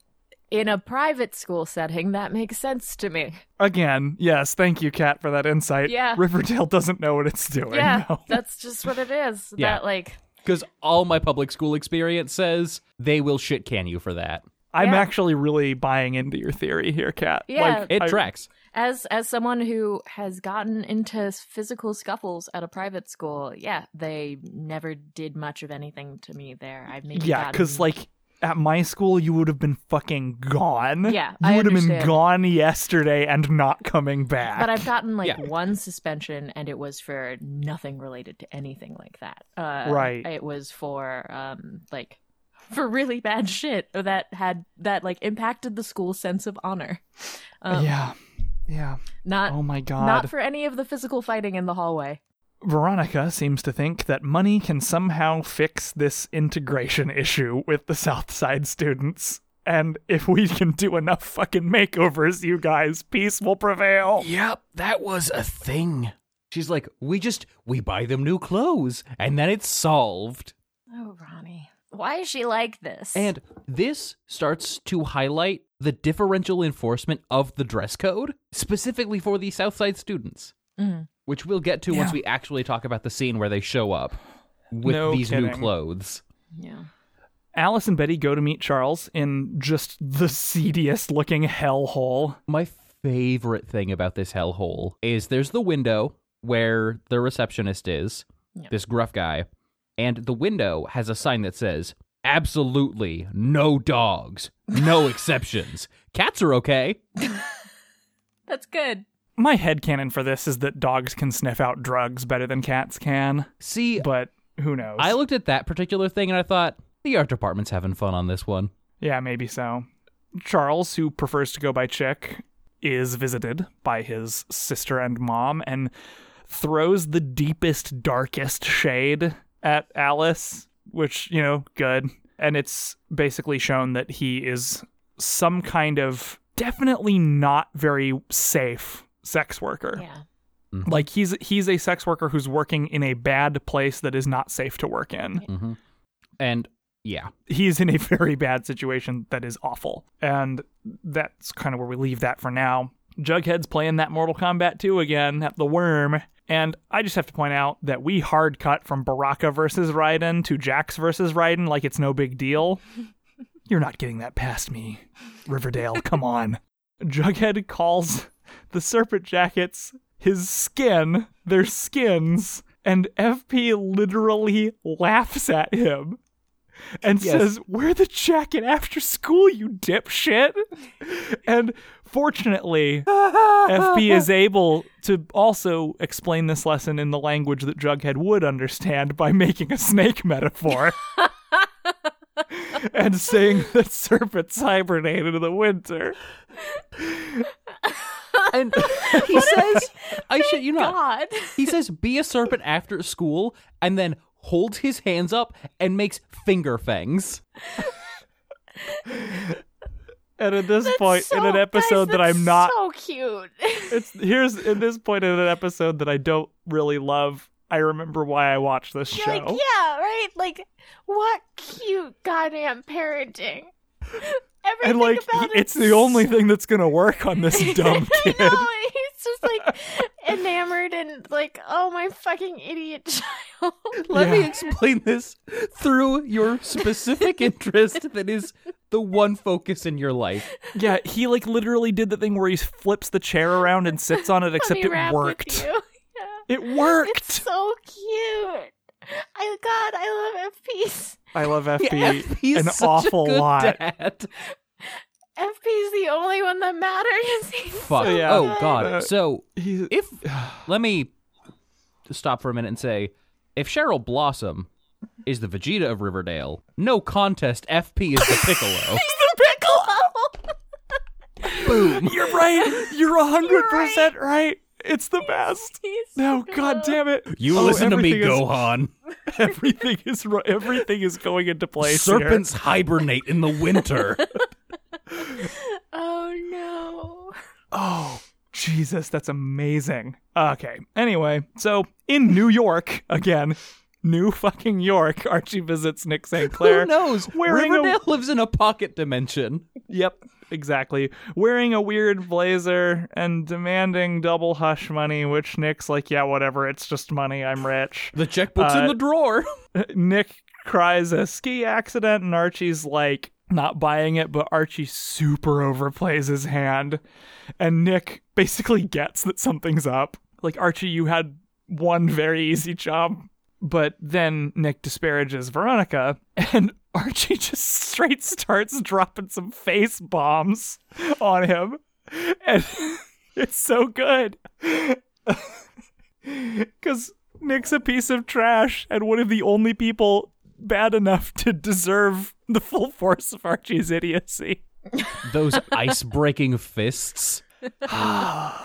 In a private school setting, that makes sense to me. Again, yes, thank you, Kat, for that insight. Yeah. Riverdale doesn't know what it's doing. Yeah, no. that's just what it is. Yeah. That like, Because all my public school experience says they will shit can you for that. I'm Yeah. actually really buying into your theory here, Kat. Yeah. Like, It I- tracks. as as someone who has gotten into physical scuffles at a private school, yeah, they never did much of anything to me there. I've maybe Yeah, gotten- because like at my school, you would have been fucking gone. Yeah, you I would have been gone yesterday and not coming back. But I've gotten like Yeah. one suspension, and it was for nothing related to anything like that. Uh, Right. It was for um like for really bad shit that had that like impacted the school's sense of honor. Um, yeah, yeah. Not Oh my god. not for any of the physical fighting in the hallway. Veronica seems to think that money can somehow fix this integration issue with the Southside students. And if we can do enough fucking makeovers, you guys, peace will prevail. Yep, that was a thing. She's like, we just we buy them new clothes, and then it's solved. Oh, Ronnie, why is she like this? And this starts to highlight the differential enforcement of the dress code, specifically for the Southside students, Mhm. which we'll get to once we actually talk about the scene where they show up with No these new clothes. yeah. Alice and Betty go to meet Charles in just the seediest looking hellhole. My favorite thing about this hellhole is there's the window where the receptionist is, Yeah. this gruff guy, and the window has a sign that says, Absolutely no dogs, no exceptions. Cats are okay. That's good. My head headcanon for this is that dogs can sniff out drugs better than cats can, See, but who knows? I looked at that particular thing and I thought, the art department's having fun on this one. Yeah, maybe so. Charles, who prefers to go by Chic, is visited by his sister and mom and throws the deepest, darkest shade at Alice, which, you know, good. And it's basically shown that he is some kind of definitely not very safe sex worker. Yeah. Like he's he's a sex worker who's working in a bad place that is not safe to work in hmm And yeah, he's in a very bad situation that is awful. And that's kind of where we leave that for now. Jughead's playing that Mortal Kombat 2 again at the worm. And I just have to point out that we hard cut from Baraka versus Raiden to Jax versus Raiden like it's no big deal. You're not getting that past me, Riverdale. Come on. Jughead calls the Serpent Jackets his skin, their skins, and FP literally laughs at him and Yes. says, Wear the jacket after school, you dipshit. and fortunately, FP is able to also explain this lesson in the language that Jughead would understand by making a snake metaphor. and saying that serpents hibernate in the winter. And he says, "I shit you not." God. He says, "Be a serpent after school," and then holds his hands up and makes finger fangs. And at this point in an episode guys, that I'm not so cute. it's here's at this point in an episode that I don't really love. I remember why I watched this You're show. like, yeah, right? Like, what cute goddamn parenting. Everything and like about it's the only thing that's gonna work on this dumb kid. I know, he's just like enamored and like, oh my fucking idiot child. Let me explain this through your specific interest that is the one focus in your life. Yeah, he like literally did the thing where he flips the chair around and sits on it, except it worked. Yeah. It worked. It's so cute. I God, I love FPs. I love FB FP is an such a awful good lot. dad. FP's the only one that matters. He's Fuck. so Yeah. Oh good. god. Uh, so He's if let me stop for a minute and say, if Cheryl Blossom is the Vegeta of Riverdale, no contest. FP is the Piccolo. He's the piccolo. Boom. You're right. You're a hundred You're right. percent right. It's the best. He's so No, god damn it. You Oh, listen to me, is- Gohan. Everything is everything is going into place. here. Serpents hibernate in the winter. Oh no. Oh, Jesus, that's amazing. Okay. Anyway, so in New York again, New fucking York, Archie visits Nick St. Clair. Who knows? wearing a- Riverdale lives in a pocket dimension. Yep, exactly. Wearing a weird blazer and demanding double hush money, which Nick's like, yeah, whatever. It's just money. I'm rich. The checkbook's in Uh, the drawer. Nick cries a ski accident, and Archie's like, not buying it, but Archie super overplays his hand. And Nick basically gets that something's up. Like, Archie, you had one very easy job. But then Nick disparages Veronica, and Archie just straight starts dropping some face bombs on him. And it's so good. Because Nick's a piece of trash and one of the only people bad enough to deserve the full force of Archie's idiocy. Those ice breaking fists. yeah.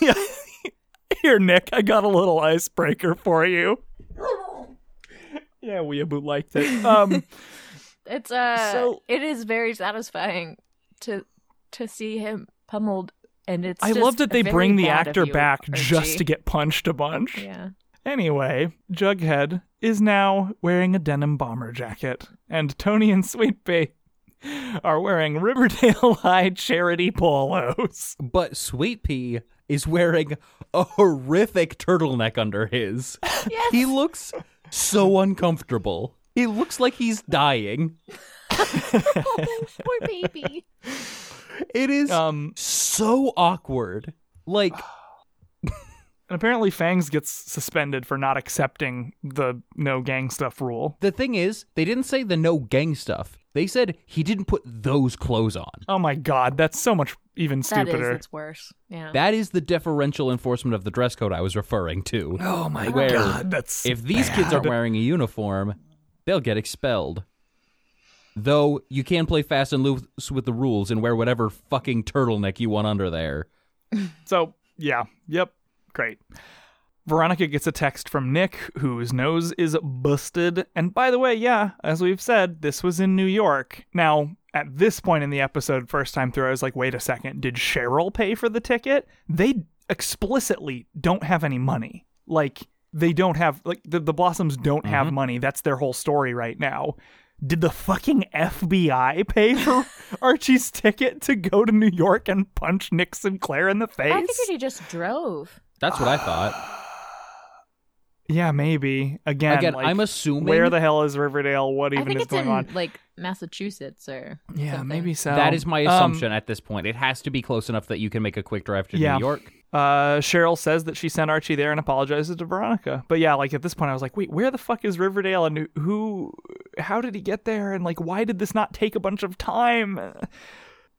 Here, Nick, I got a little icebreaker for you. Yeah, Weeaboo liked it. Um, It's uh So- it is very satisfying to to see him pummeled and it's I just love that they bring the actor you, back just to get punched a bunch. Yeah. Anyway, Jughead is now wearing a denim bomber jacket, and Tony and Sweet Pea are wearing Riverdale High charity polos. But Sweet Pea is wearing a horrific turtleneck under his. Yes. He looks so uncomfortable. He looks like he's dying. oh, poor baby. It is Um, so awkward. Like And apparently Fangs gets suspended for not accepting the no gang stuff rule. The thing is, they didn't say the no gang stuff. They said he didn't put those clothes on. Oh my god, that's so much even That is, stupider. it's worse. Yeah. That is the deferential enforcement of the dress code I was referring to. oh my Where god, that's If these kids aren't wearing a uniform, they'll get expelled. Though you can play fast and loose with the rules and wear whatever fucking turtleneck you want under there. So, yeah, yep, great. Veronica gets a text from Nick, whose nose is busted. And by the way, yeah, as we've said, this was in New York. Now, at this point in the episode, first time through, I was like, wait a second, did Cheryl pay for the ticket? They explicitly don't have any money. Like, they don't have, like, the, the Blossoms don't have mm-hmm. money. That's their whole story right now. Did the fucking FBI pay for Archie's ticket to go to New York and punch Nick St. Clair in the face? I figured he just drove. That's what I thought. Yeah, maybe. Again, Again, like, I'm assuming where the hell is Riverdale? What I even think is it's going in on? like Massachusetts or Yeah, something. maybe so. that is my Um, assumption at this point. It has to be close enough that you can make a quick drive to Yeah. New York. uh, Cheryl says that she sent Archie there and apologizes to Veronica. But yeah, like at this point, I was like, wait, where the fuck is Riverdale? And who? How did he get there? And like, why did this not take a bunch of time?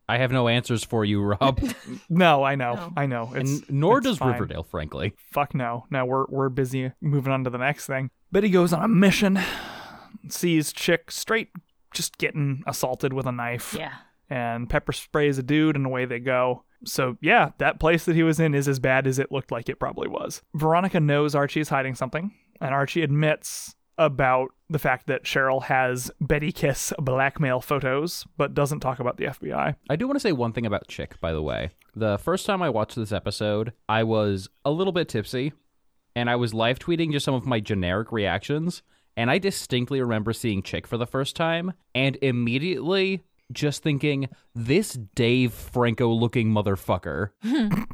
I have no answers for you, Rob. No, I know, No. I know. It's, and nor it's does fine. Riverdale, frankly. Fuck no. Now we're we're busy moving on to the next thing. Betty goes on a mission, sees Chic straight just getting assaulted with a knife. Yeah. and pepper sprays a dude and away they go. So yeah, that place that he was in is as bad as it looked like it probably was. Veronica knows Archie is hiding something, and Archie admits about the fact that Cheryl has Betty Kiss blackmail photos, but doesn't talk about the FBI. I do want to say one thing about Chic, by the way. The first time I watched this episode, I was a little bit tipsy, and I was live tweeting just some of my generic reactions. And I distinctly remember seeing Chic for the first time, and immediately just thinking, this Dave Franco looking motherfucker.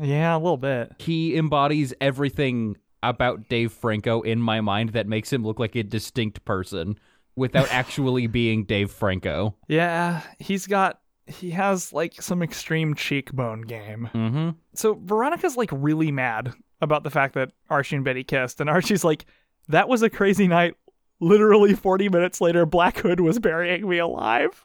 Yeah, a little bit. He embodies everything about Dave Franco in my mind that makes him look like a distinct person without actually being Dave Franco. Yeah, he's got he has like some extreme cheekbone game. Mm-hmm. So Veronica's like really mad about the fact that Archie and Betty kissed, and Archie's like, "That was a crazy night." Literally 40 minutes later, Black Hood was burying me alive.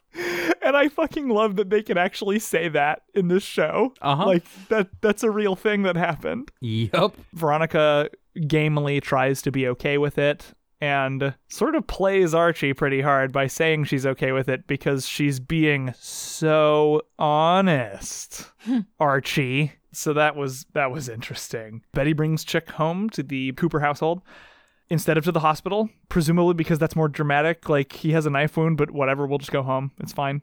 And I fucking love that they can actually say that in this show. Uh-huh. Like that that's a real thing that happened. Yep. Veronica gamely tries to be okay with it and sort of plays Archie pretty hard by saying she's okay with it because she's being so honest. Archie. So that was that was interesting. Betty brings Chic home to the Cooper household instead of to the hospital, presumably because that's more dramatic. Like he has a knife wound, but whatever, we'll just go home. It's fine.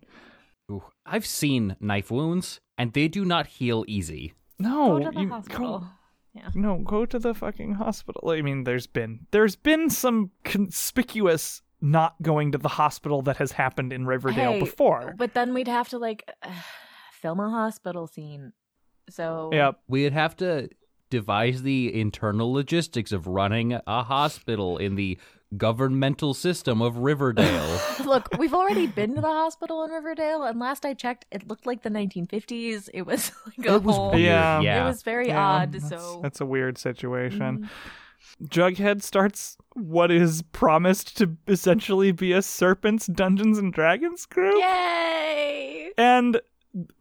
Ooh, I've seen knife wounds, and they do not heal easy. No, Go to the you- hospital. Yeah. No, go to the fucking hospital. I mean, there's been there's been some conspicuous not going to the hospital that has happened in Riverdale Hey, before. But then we'd have to like film a hospital scene. So Yep. We'd have to devise the internal logistics of running a hospital in the governmental system of Riverdale. Look, we've already been to the hospital in Riverdale, and last I checked, it looked like the 1950s. It was like a It was whole. weird. Yeah. yeah. It was very Yeah, odd. that's, So that's a weird situation. Mhm. Jughead starts what is promised to essentially be a Serpents Dungeons and Dragons group. yay! And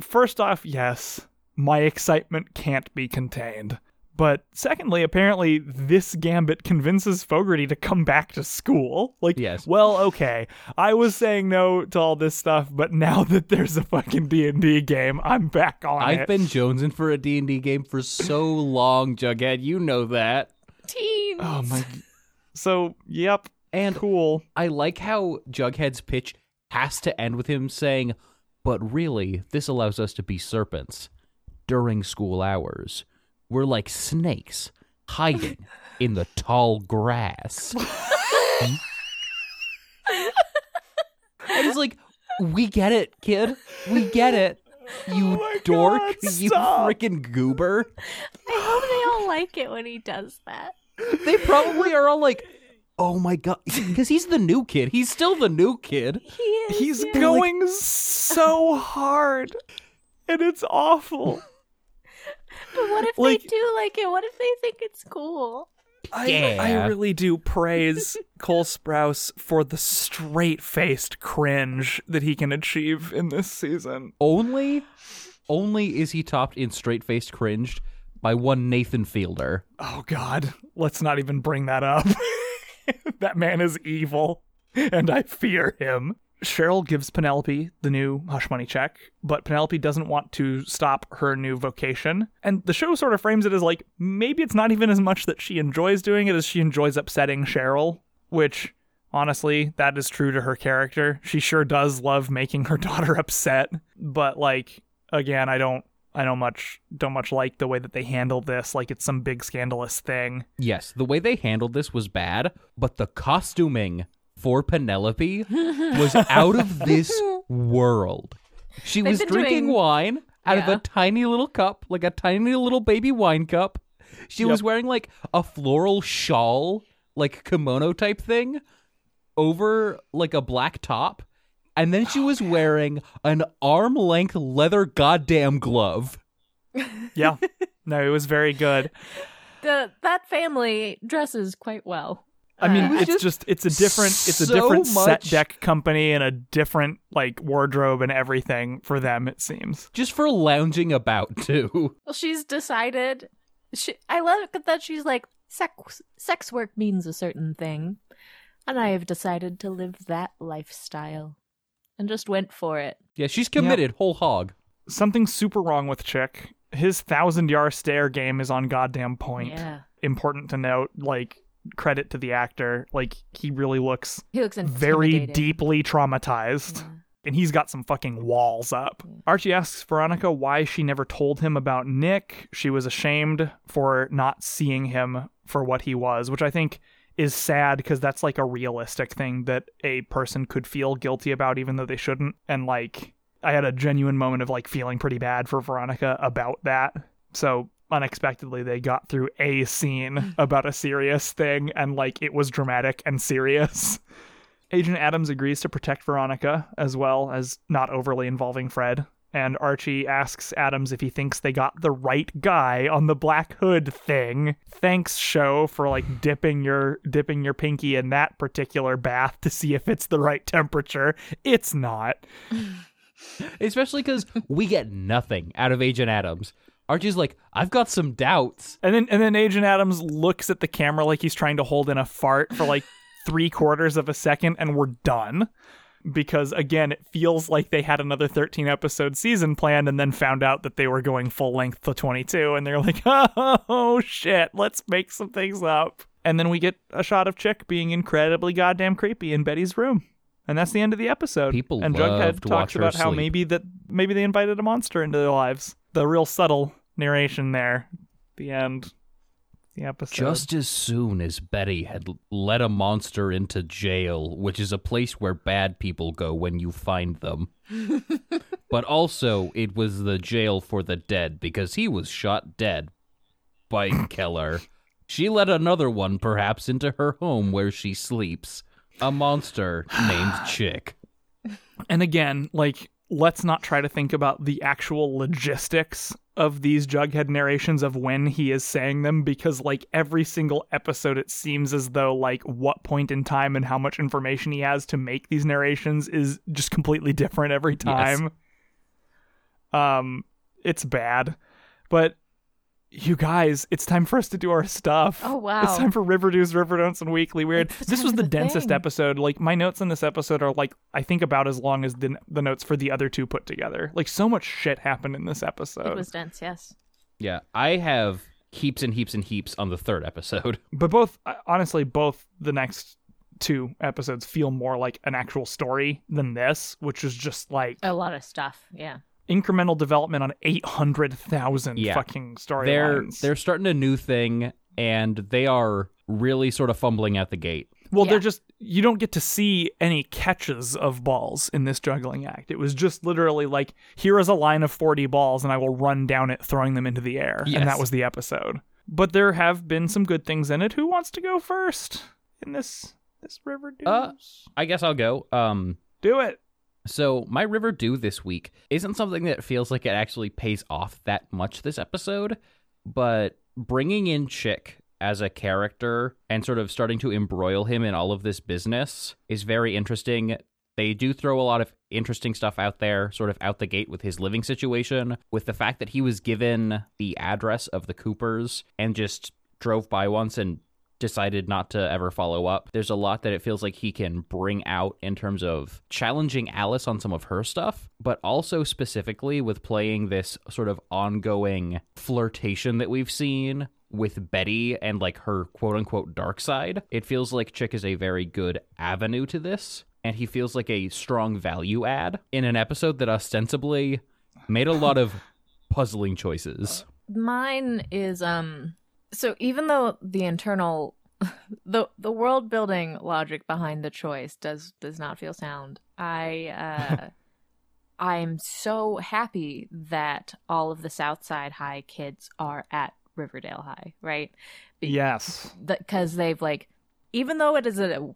first off, yes, my excitement can't be contained. But secondly, apparently this gambit convinces Fogarty to come back to school. Like, Yes. well, okay, I was saying no to all this stuff, but now that there's a fucking D and D game, I'm back on it. I've been jonesing for a D&D game for so long, Jughead. You know that. Teens. Oh my. So, yep, And cool. I like how Jughead's pitch has to end with him saying, but really, this allows us to be serpents during school hours. We're like snakes hiding in the tall grass. and he's like, we get it, kid. We get it. You Oh dork. God, you freaking goober. I hope they all like it when he does that. They probably are all like, oh my god. Because he's the new kid. He's still the new kid. He is. He's yeah. going so hard, and it's awful. But what if Like- they do like it? What if they think it's cool? I, Yeah. I really do praise Cole Sprouse for the straight faced cringe that he can achieve in this season. Only, only is he topped in straight faced cringed by one Nathan Fielder. Oh, God. Let's not even bring that up. that man is evil, and I fear him. Cheryl gives Penelope the new hush money check, but Penelope doesn't want to stop her new vocation. And the show sort of frames it as like maybe it's not even as much that she enjoys doing it as she enjoys upsetting Cheryl, which honestly, that is true to her character. She sure does love making her daughter upset, but like again, I don't I don't much don't much like the way that they handle this like it's some big scandalous thing. Yes, the way they handled this was bad, but the costuming for Penelope was out of this world. She They've was been drinking doing- wine out of Yeah. a tiny little cup, like a tiny little baby wine cup. She was wearing like a floral shawl, like kimono type thing, over like a black top. And then she oh, was wearing an arm length leather goddamn glove. Yeah. no, it was very good. The that family dresses quite well. I mean, it's just just it's a different it's a so different set deck company and a different like wardrobe and everything for them it seems. Just for lounging about, too. well, she's decided. She, I love that she's like sex. Sex work means a certain thing, and I have decided to live that lifestyle, and just went for it. Yeah, she's committed whole hog. Something super wrong with Chic. His thousand yard stare game is on goddamn point. Yeah, Important to note, like credit to the actor. Like he really looks he looks very deeply traumatized. Yeah. and he's got some fucking walls up. Archie asks Veronica why she never told him about Nick. She was ashamed for not seeing him for what he was, which I think is sad because that's like a realistic thing that a person could feel guilty about even though they shouldn't. And like I had a genuine moment of like feeling pretty bad for Veronica about that. So unexpectedly they got through a scene about a serious thing and like it was dramatic and serious. Agent Adams agrees to protect Veronica as well as not overly involving Fred. And Archie asks Adams if he thinks they got the right guy on the Black Hood thing. Thanks, show, for like dipping your dipping your pinky in that particular bath to see if it's the right temperature. It's not. Especially because we get nothing out of Agent Adams. Archie's like, I've got some doubts. And then and then Agent Adams looks at the camera like he's trying to hold in a fart for like three quarters of a second, and we're done. Because again, it feels like they had another 13 episode season planned and then found out that they were going full length to 22, and they're like, oh shit, let's make some things up. And then we get a shot of Chic being incredibly goddamn creepy in Betty's room. And that's the end of the episode. People and Jughead talks about how sleep. maybe that maybe they invited a monster into their lives. The real subtle narration there. The end. The episode. Just as soon as Betty had l- let a monster into jail, which is a place where bad people go when you find them. but also, it was the jail for the dead because he was shot dead by Keller. She let another one perhaps into her home where she sleeps. A monster named Chic. And again, like, let's not try to think about the actual logistics of these Jughead narrations of when he is saying them because, like, every single episode, it seems as though, like, what point in time and how much information he has to make these narrations is just completely different every time. Yes. Um, it's bad. But you guys, it's time for us to do our stuff. Oh, wow. It's time for Riverdews, Riverdon'ts, and Weekly Weird. This was the the densest thing. episode. Like my notes in this episode are like I think about as long as the the notes for the other two put together. Like so much shit happened in this episode. It was dense, yes. Yeah, I have heaps and heaps and heaps on the third episode. but both uh, honestly, both the next two episodes feel more like an actual story than this, which is just like A lot of stuff, yeah. Incremental development on eight hundred thousand Yeah. fucking They're storylines. they're starting a new thing and they are really sort of fumbling at the gate. Well, Yeah. they're just you don't get to see any catches of balls in this juggling act. It was just literally like here is a line of 40 balls and I will run down it throwing them into the air. And that was the episode. But there have been some good things in it. Who wants to go first in this this Riverdews? Uh, I guess I'll go. Um Do it. So, my River Dew this week isn't something that feels like it actually pays off that much this episode, but bringing in Chic as a character and sort of starting to embroil him in all of this business is very interesting. They do throw a lot of interesting stuff out there, sort of out the gate with his living situation, with the fact that he was given the address of the Coopers and just drove by once and decided not to ever follow up. There's a lot that it feels like he can bring out in terms of challenging Alice on some of her stuff, but also specifically with playing this sort of ongoing flirtation that we've seen with Betty and like her quote unquote dark side. It feels like Chic is a very good avenue to this, and he feels like a strong value add in an episode that ostensibly made a lot of puzzling choices. Mine is um so even though the internal the the world building logic behind the choice does does not feel sound, I uh I'm so happy that all of the Southside High kids are at Riverdale High, right? Yes. Because they've like, even though it is a,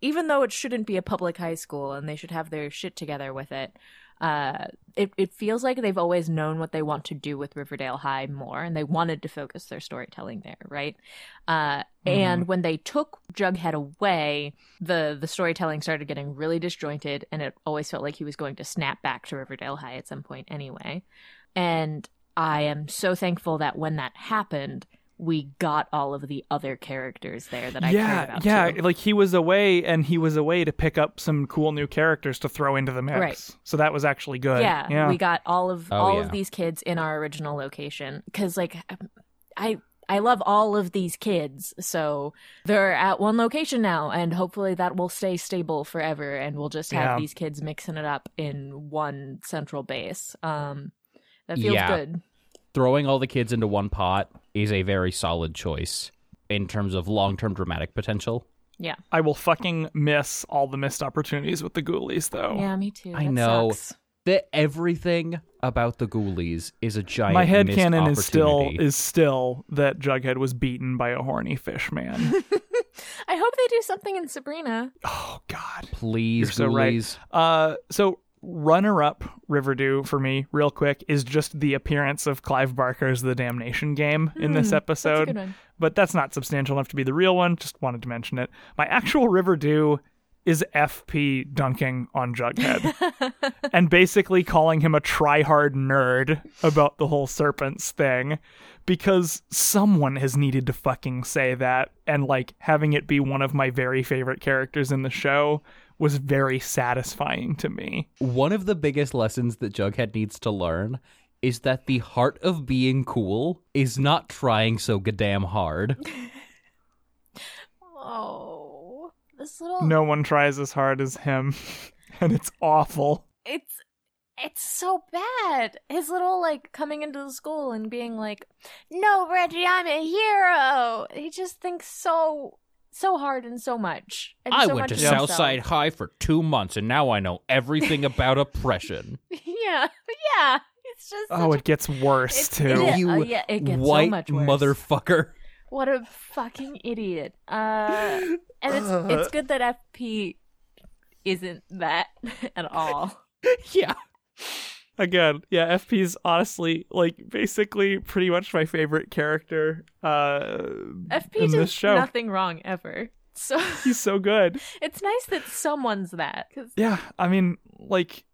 even though it shouldn't be a public high school and they should have their shit together with it, uh, it it feels like they've always known what they want to do with Riverdale High more, and they wanted to focus their storytelling there, right? Uh, And when they took Jughead away, the the storytelling started getting really disjointed, and it always felt like he was going to snap back to Riverdale High at some point anyway. And I am so thankful that when that happened, we got all of the other characters there that I cared yeah, about. yeah. too. Like he was away, and he was away to pick up some cool new characters to throw into the mix. Right. So that was actually good. yeah, yeah. we got all of Oh, all yeah. of these kids in our original location because like I I love all of these kids, so they're at one location now, and hopefully that will stay stable forever, and we'll just have Yeah. these kids mixing it up in one central base. Um, that feels Yeah. good. throwing all the kids into one pot is a very solid choice in terms of long-term dramatic potential. Yeah, I will fucking miss all the missed opportunities with the Ghoulies, though. yeah, me too. I That know. sucks. That everything about the Ghoulies is a giant. My head missed canon is still is still that Jughead was beaten by a horny fish man. I hope they do something in Sabrina. oh God. Please, You're so right. Uh, so runner up Riverdew for me, real quick, is just the appearance of Clive Barker's The Damnation Game in this Hmm, That's episode. one. but that's not substantial enough to be the real one. Just wanted to mention it. My actual Riverdew is FP dunking on Jughead and basically calling him a try-hard nerd about the whole serpents thing because someone has needed to fucking say that and like having it be one of my very favorite characters in the show was very satisfying to me. One of the biggest lessons that Jughead needs to learn is that the heart of being cool is not trying so goddamn hard. Oh, this little No one tries as hard as him and it's awful. it's it's so bad. His little like coming into the school and being like, "No, Reggie, I'm a hero." He just thinks so so hard and so much. And I so went much to of himself. Southside High for two months and now I know everything about oppression. yeah, yeah. It's just Oh, such it gets worse It's- too. it is- you uh, yeah, it gets so white much worse. motherfucker. What a fucking idiot. Uh, and it's it's good that FP isn't that at all. yeah. Again, yeah, FP's honestly like basically pretty much my favorite character uh FP in this does show. nothing wrong ever. So He's so good. it's nice that someone's that. 'cause Yeah, I mean, like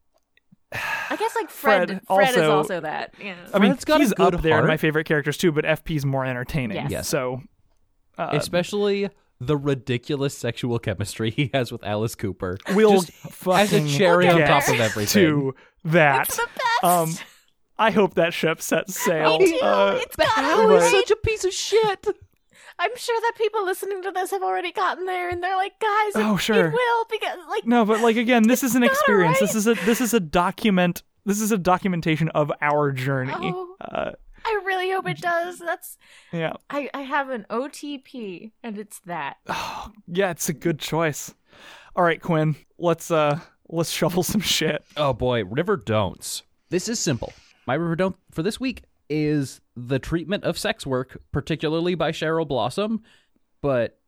I guess like Fred. Fred Fred, is also- also that. Yeah. I mean, Fred's got a he's good up there in my favorite characters too, but FP's more entertaining. Yes. Yes. So uh, Especially the ridiculous sexual chemistry he has with Alice Cooper. we'll Just as a cherry on top of everything. to that. It's the best. Um, I hope that ship sets sail. Me too. Uh, it's gotta be such a piece of shit. I'm sure that people listening to this have already gotten there, and they're like, "Guys, it, Oh, sure. it will," because like, no, but like again, this is an gotta, experience. This is a this is a document. This is a documentation of our journey. Oh. Uh, I really hope it does. That's yeah. I I have an OTP, and it's that. Oh, Yeah, it's a good choice. All right, Quinn, let's uh let's shovel some shit. Oh boy, River Don'ts. This is simple. My River Don't for this week is the treatment of sex work, particularly by Cheryl Blossom, but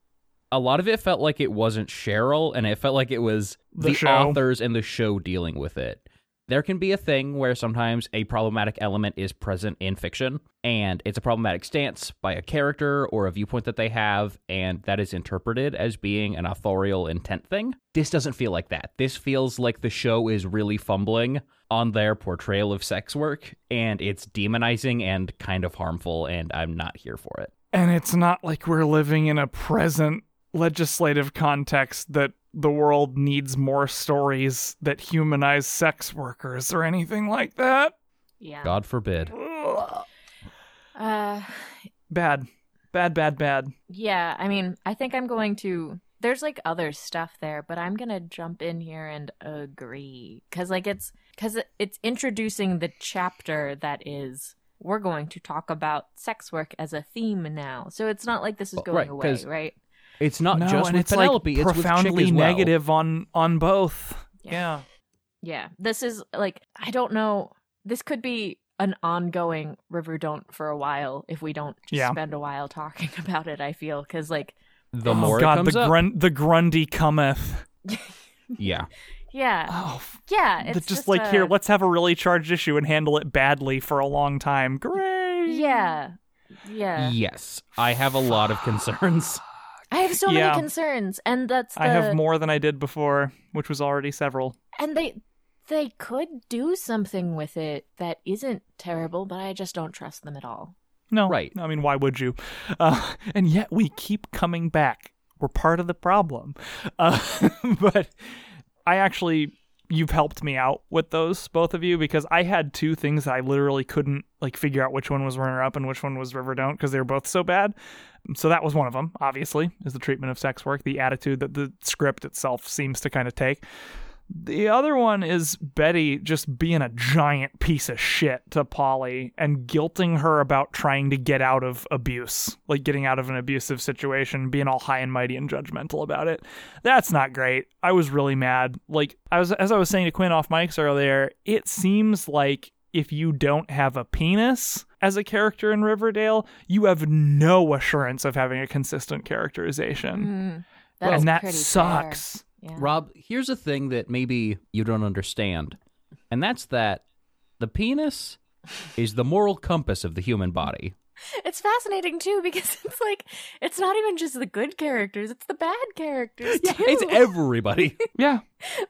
a lot of it felt like it wasn't Cheryl, and it felt like it was The the, authors and the show dealing with it. There can be a thing where sometimes a problematic element is present in fiction, and it's a problematic stance by a character or a viewpoint that they have, and that is interpreted as being an authorial intent thing. This doesn't feel like that. This feels like the show is really fumbling on their portrayal of sex work, and it's demonizing and kind of harmful, and I'm not here for it. And it's not like we're living in a present legislative context that the world needs more stories that humanize sex workers or anything like that. Yeah. God forbid. Uh, Bad. Bad, bad, bad. yeah. I mean, I think I'm going to. There's like other stuff there, but I'm gonna jump in here and agree because like it's because it's introducing the chapter that is we're going to talk about sex work as a theme now. So it's not like this is Well, going right, away, 'cause- right? It's not no, just and with it's Penelope, like it's with Chic profoundly as well. negative on on both. Yeah. yeah. Yeah, this is like I don't know. This could be an ongoing River Don't for a while if we don't just Yeah. spend a while talking about it. I feel because like The oh more God, it comes the up, grun- the Grundy cometh. yeah, yeah, Oh, yeah, the- it's just, like a- here, let's have a really charged issue and handle it badly for a long time. Great. yeah, yeah. yes, I have a lot of concerns. I have so Yeah. many concerns, and that's the, I have more than I did before, which was already several. and they they could do something with it that isn't terrible, but I just don't trust them at all. No, Right. I mean, why would you? Uh, and yet we keep coming back. We're part of the problem. Uh, but I actually, you've helped me out with those, both of you, because I had two things I literally couldn't like figure out which one was Runner Up and which one was River Don't because they were both so bad. So that was one of them. Obviously, is the treatment of sex work, the attitude that the script itself seems to kind of take. The other one is Betty just being a giant piece of shit to Polly and guilting her about trying to get out of abuse, like getting out of an abusive situation, being all high and mighty and judgmental about it. That's not great. I was really mad. Like I was as I was saying to Quinn off mics earlier, it seems like if you don't have a penis as a character in Riverdale, you have no assurance of having a consistent characterization. Mm, that's and that sucks. Fair. Yeah. Rob, here's a thing that maybe you don't understand, and that's that the penis is the moral compass of the human body. It's fascinating too because it's like it's not even just the good characters; it's the bad characters too. It's everybody. Yeah.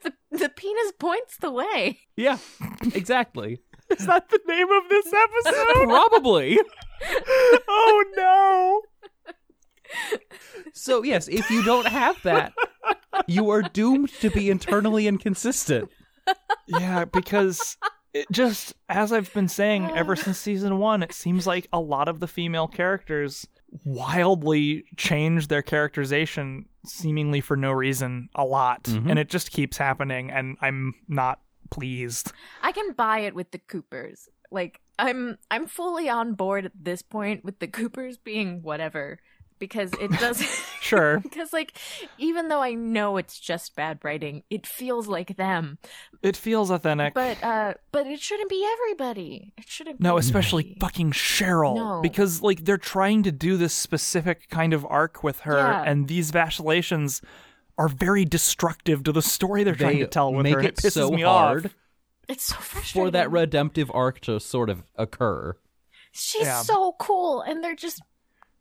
the the penis points the way. yeah, exactly. Is that the name of this episode? Probably. oh no. So yes, if you don't have that, you are doomed to be internally inconsistent. Yeah, because it just as I've been saying ever since season 1, it seems like a lot of the female characters wildly change their characterization seemingly for no reason a lot, Mhm. and it just keeps happening and I'm not pleased. I can buy it with the Coopers. Like I'm I'm fully on board at this point with the Coopers being whatever because it does Sure. because like even though I know it's just bad writing, it feels like them. It feels authentic. But uh but it shouldn't be everybody. It shouldn't No, be especially everybody. fucking Cheryl. No. Because, like, they're trying to do this specific kind of arc with her, Yeah. and these vacillations are very destructive to the story they're trying to tell with make her. it it pisses so me hard off. It's so frustrating. for that redemptive arc to sort of occur. She's Yeah. so cool and they're just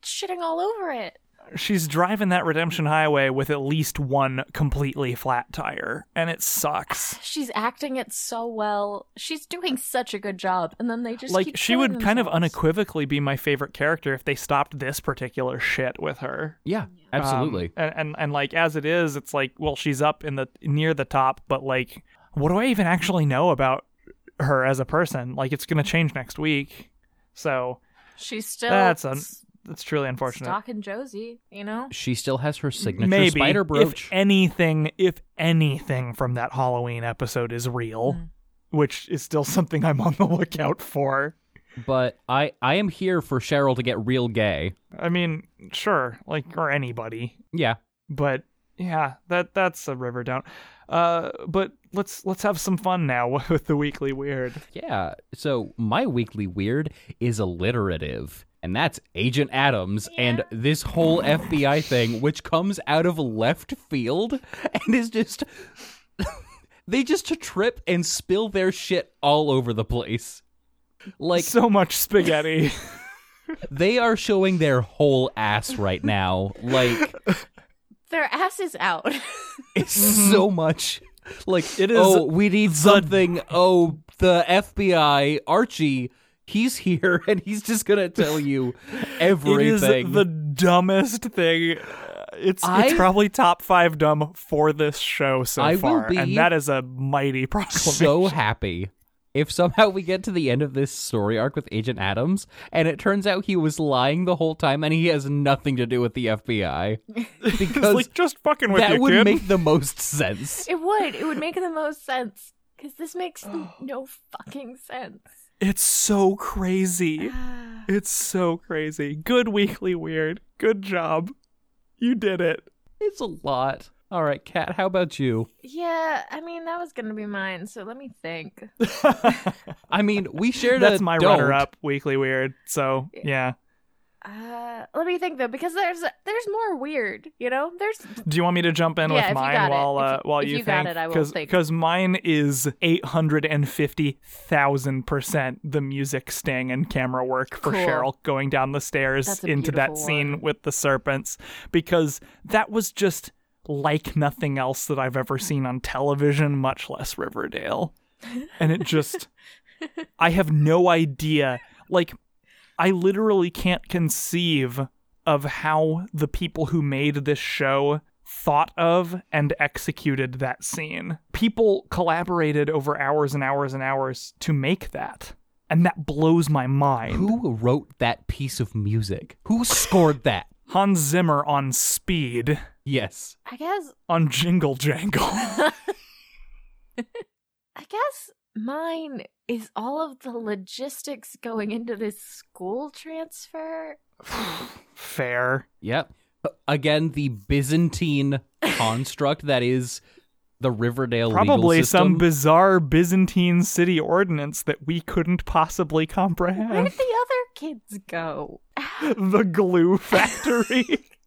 shitting all over it. She's driving that redemption highway with at least one completely flat tire, and it sucks. She's acting it so well. She's doing such a good job, and then they just like keep she killing would kind of unequivocally be my favorite character if they stopped this particular shit with her. Yeah, absolutely. Um, and, and and like as it is, it's like well, she's up in the near the top, but like, what do I even actually know about her as a person? Like, it's gonna change next week, so She's still That's un- s- that's truly unfortunate. stalking Josie. You know, she still has her signature Maybe spider brooch. if anything, if anything from that Halloween episode is real, Mm. which is still something I'm on the lookout for. but I I am here for Cheryl to get real gay. I mean, sure, like or anybody, Yeah. but yeah, that that's a River Don't. Uh, but let's let's have some fun now with the weekly weird. Yeah. So my weekly weird is alliterative. And that's Agent Adams and this whole FBI thing, which comes out of left field and is just. they just trip and spill their shit all over the place. Like, so much spaghetti. they are showing their whole ass right now. Like, Their ass is out. it's so much. Like, Mm-hmm. It is oh, we need something. Oh, the FBI, Archie, he's here and he's just gonna tell you everything. It is the dumbest thing. It's it's probably top five dumb for this show so I will far, be and that is a mighty proclamation. so happy if somehow we get to the end of this story arc with Agent Adams and it turns out he was lying the whole time and he has nothing to do with the FBI. Because like just fucking with that you, would kid. make the most sense. it would. It would make the most sense. Because this makes no fucking sense. It's so crazy. It's so crazy. Good weekly weird. Good job. You did it. It's a lot. All right, Kat, how about you? Yeah, I mean, that was going to be mine, so let me think. I mean, we shared That's a my don't. runner up weekly weird. So yeah. Uh, let me think though, because there's there's more weird, you know. There's Do you want me to jump in Yeah, with mine while If uh, you- while if you, you think? got it, I Cause, mine is eight hundred and fifty thousand percent the music sting and camera work for Cool. Cheryl going down the stairs into that scene one. with the serpents because that was just like nothing else that I've ever seen on television, much less Riverdale. And it just I have no idea. Like I literally can't conceive of how the people who made this show thought of and executed that scene. People collaborated over hours and hours and hours to make that. And that blows my mind. Who wrote that piece of music? Who scored that? Hans Zimmer on speed Yes. I guess on Jingle Jangle. I guess mine is all of the logistics going into this school transfer. Fair. Yep. Again, the Byzantine construct that is the Riverdale legal Probably some bizarre Byzantine city ordinance that we couldn't possibly comprehend. Where comprehend. did the other kids go? the glue factory.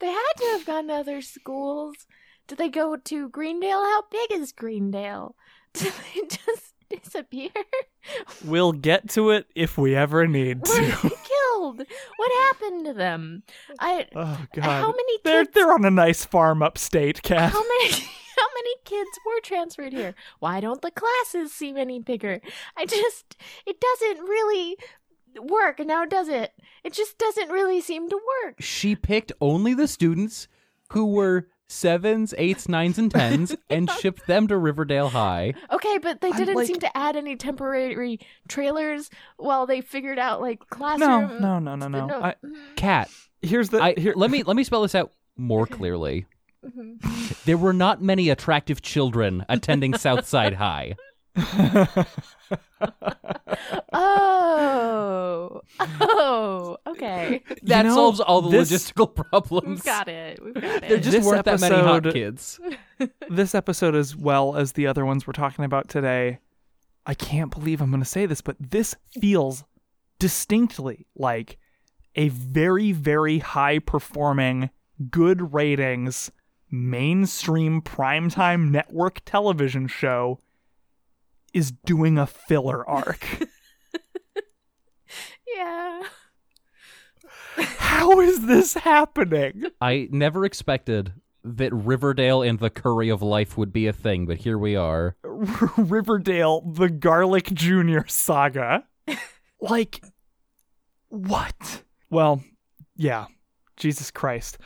They had to have gone to other schools. Did they go to Greendale? How big is Greendale? Did they just disappear? we'll get to it if we ever need Were they to. killed? What happened to them? I Oh god. how many They're kids they're on a nice farm upstate, Kath. how many how many kids were transferred here? Why don't the classes seem any bigger? I just it doesn't really work now does it? It just doesn't really seem to work. she picked only the students who were sevens, eights, nines, and tens and shipped them to Riverdale High. Okay, but they I'm didn't like- seem to add any temporary trailers while they figured out like No, classroom. no, no, no, no. I, Kat, here's the I, here. let me let me spell this out more clearly. Mhm. There were not many attractive children attending Southside High. Oh, oh, okay. That know, solves all the this- logistical problems. We've got it. We've got There it. just This weren't that many hot episode- kids. this episode as well as the other ones we're talking about today. I can't believe I'm going to say this, but this feels distinctly like a very, very high performing, good ratings, mainstream primetime network television show is doing a filler arc. yeah. How is this happening? I never expected that Riverdale and the Curry of Life would be a thing, but here we are. Riverdale, the Garlic Jr. saga. like, what? Well, yeah. Jesus Christ.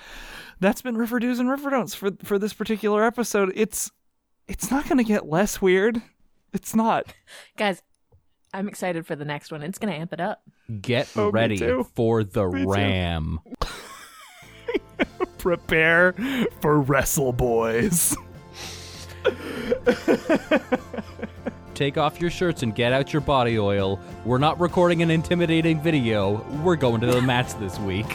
That's been Riverdews and River Don'ts for for this particular episode. It's it's not gonna get less weird. It's not. Guys, I'm excited for the next one. It's going to amp it up. Get Oh, ready for the Me. Ram. Prepare for Wrestle Boys. Take off your shirts and get out your body oil. We're not recording an intimidating video. We're going to the mats this week.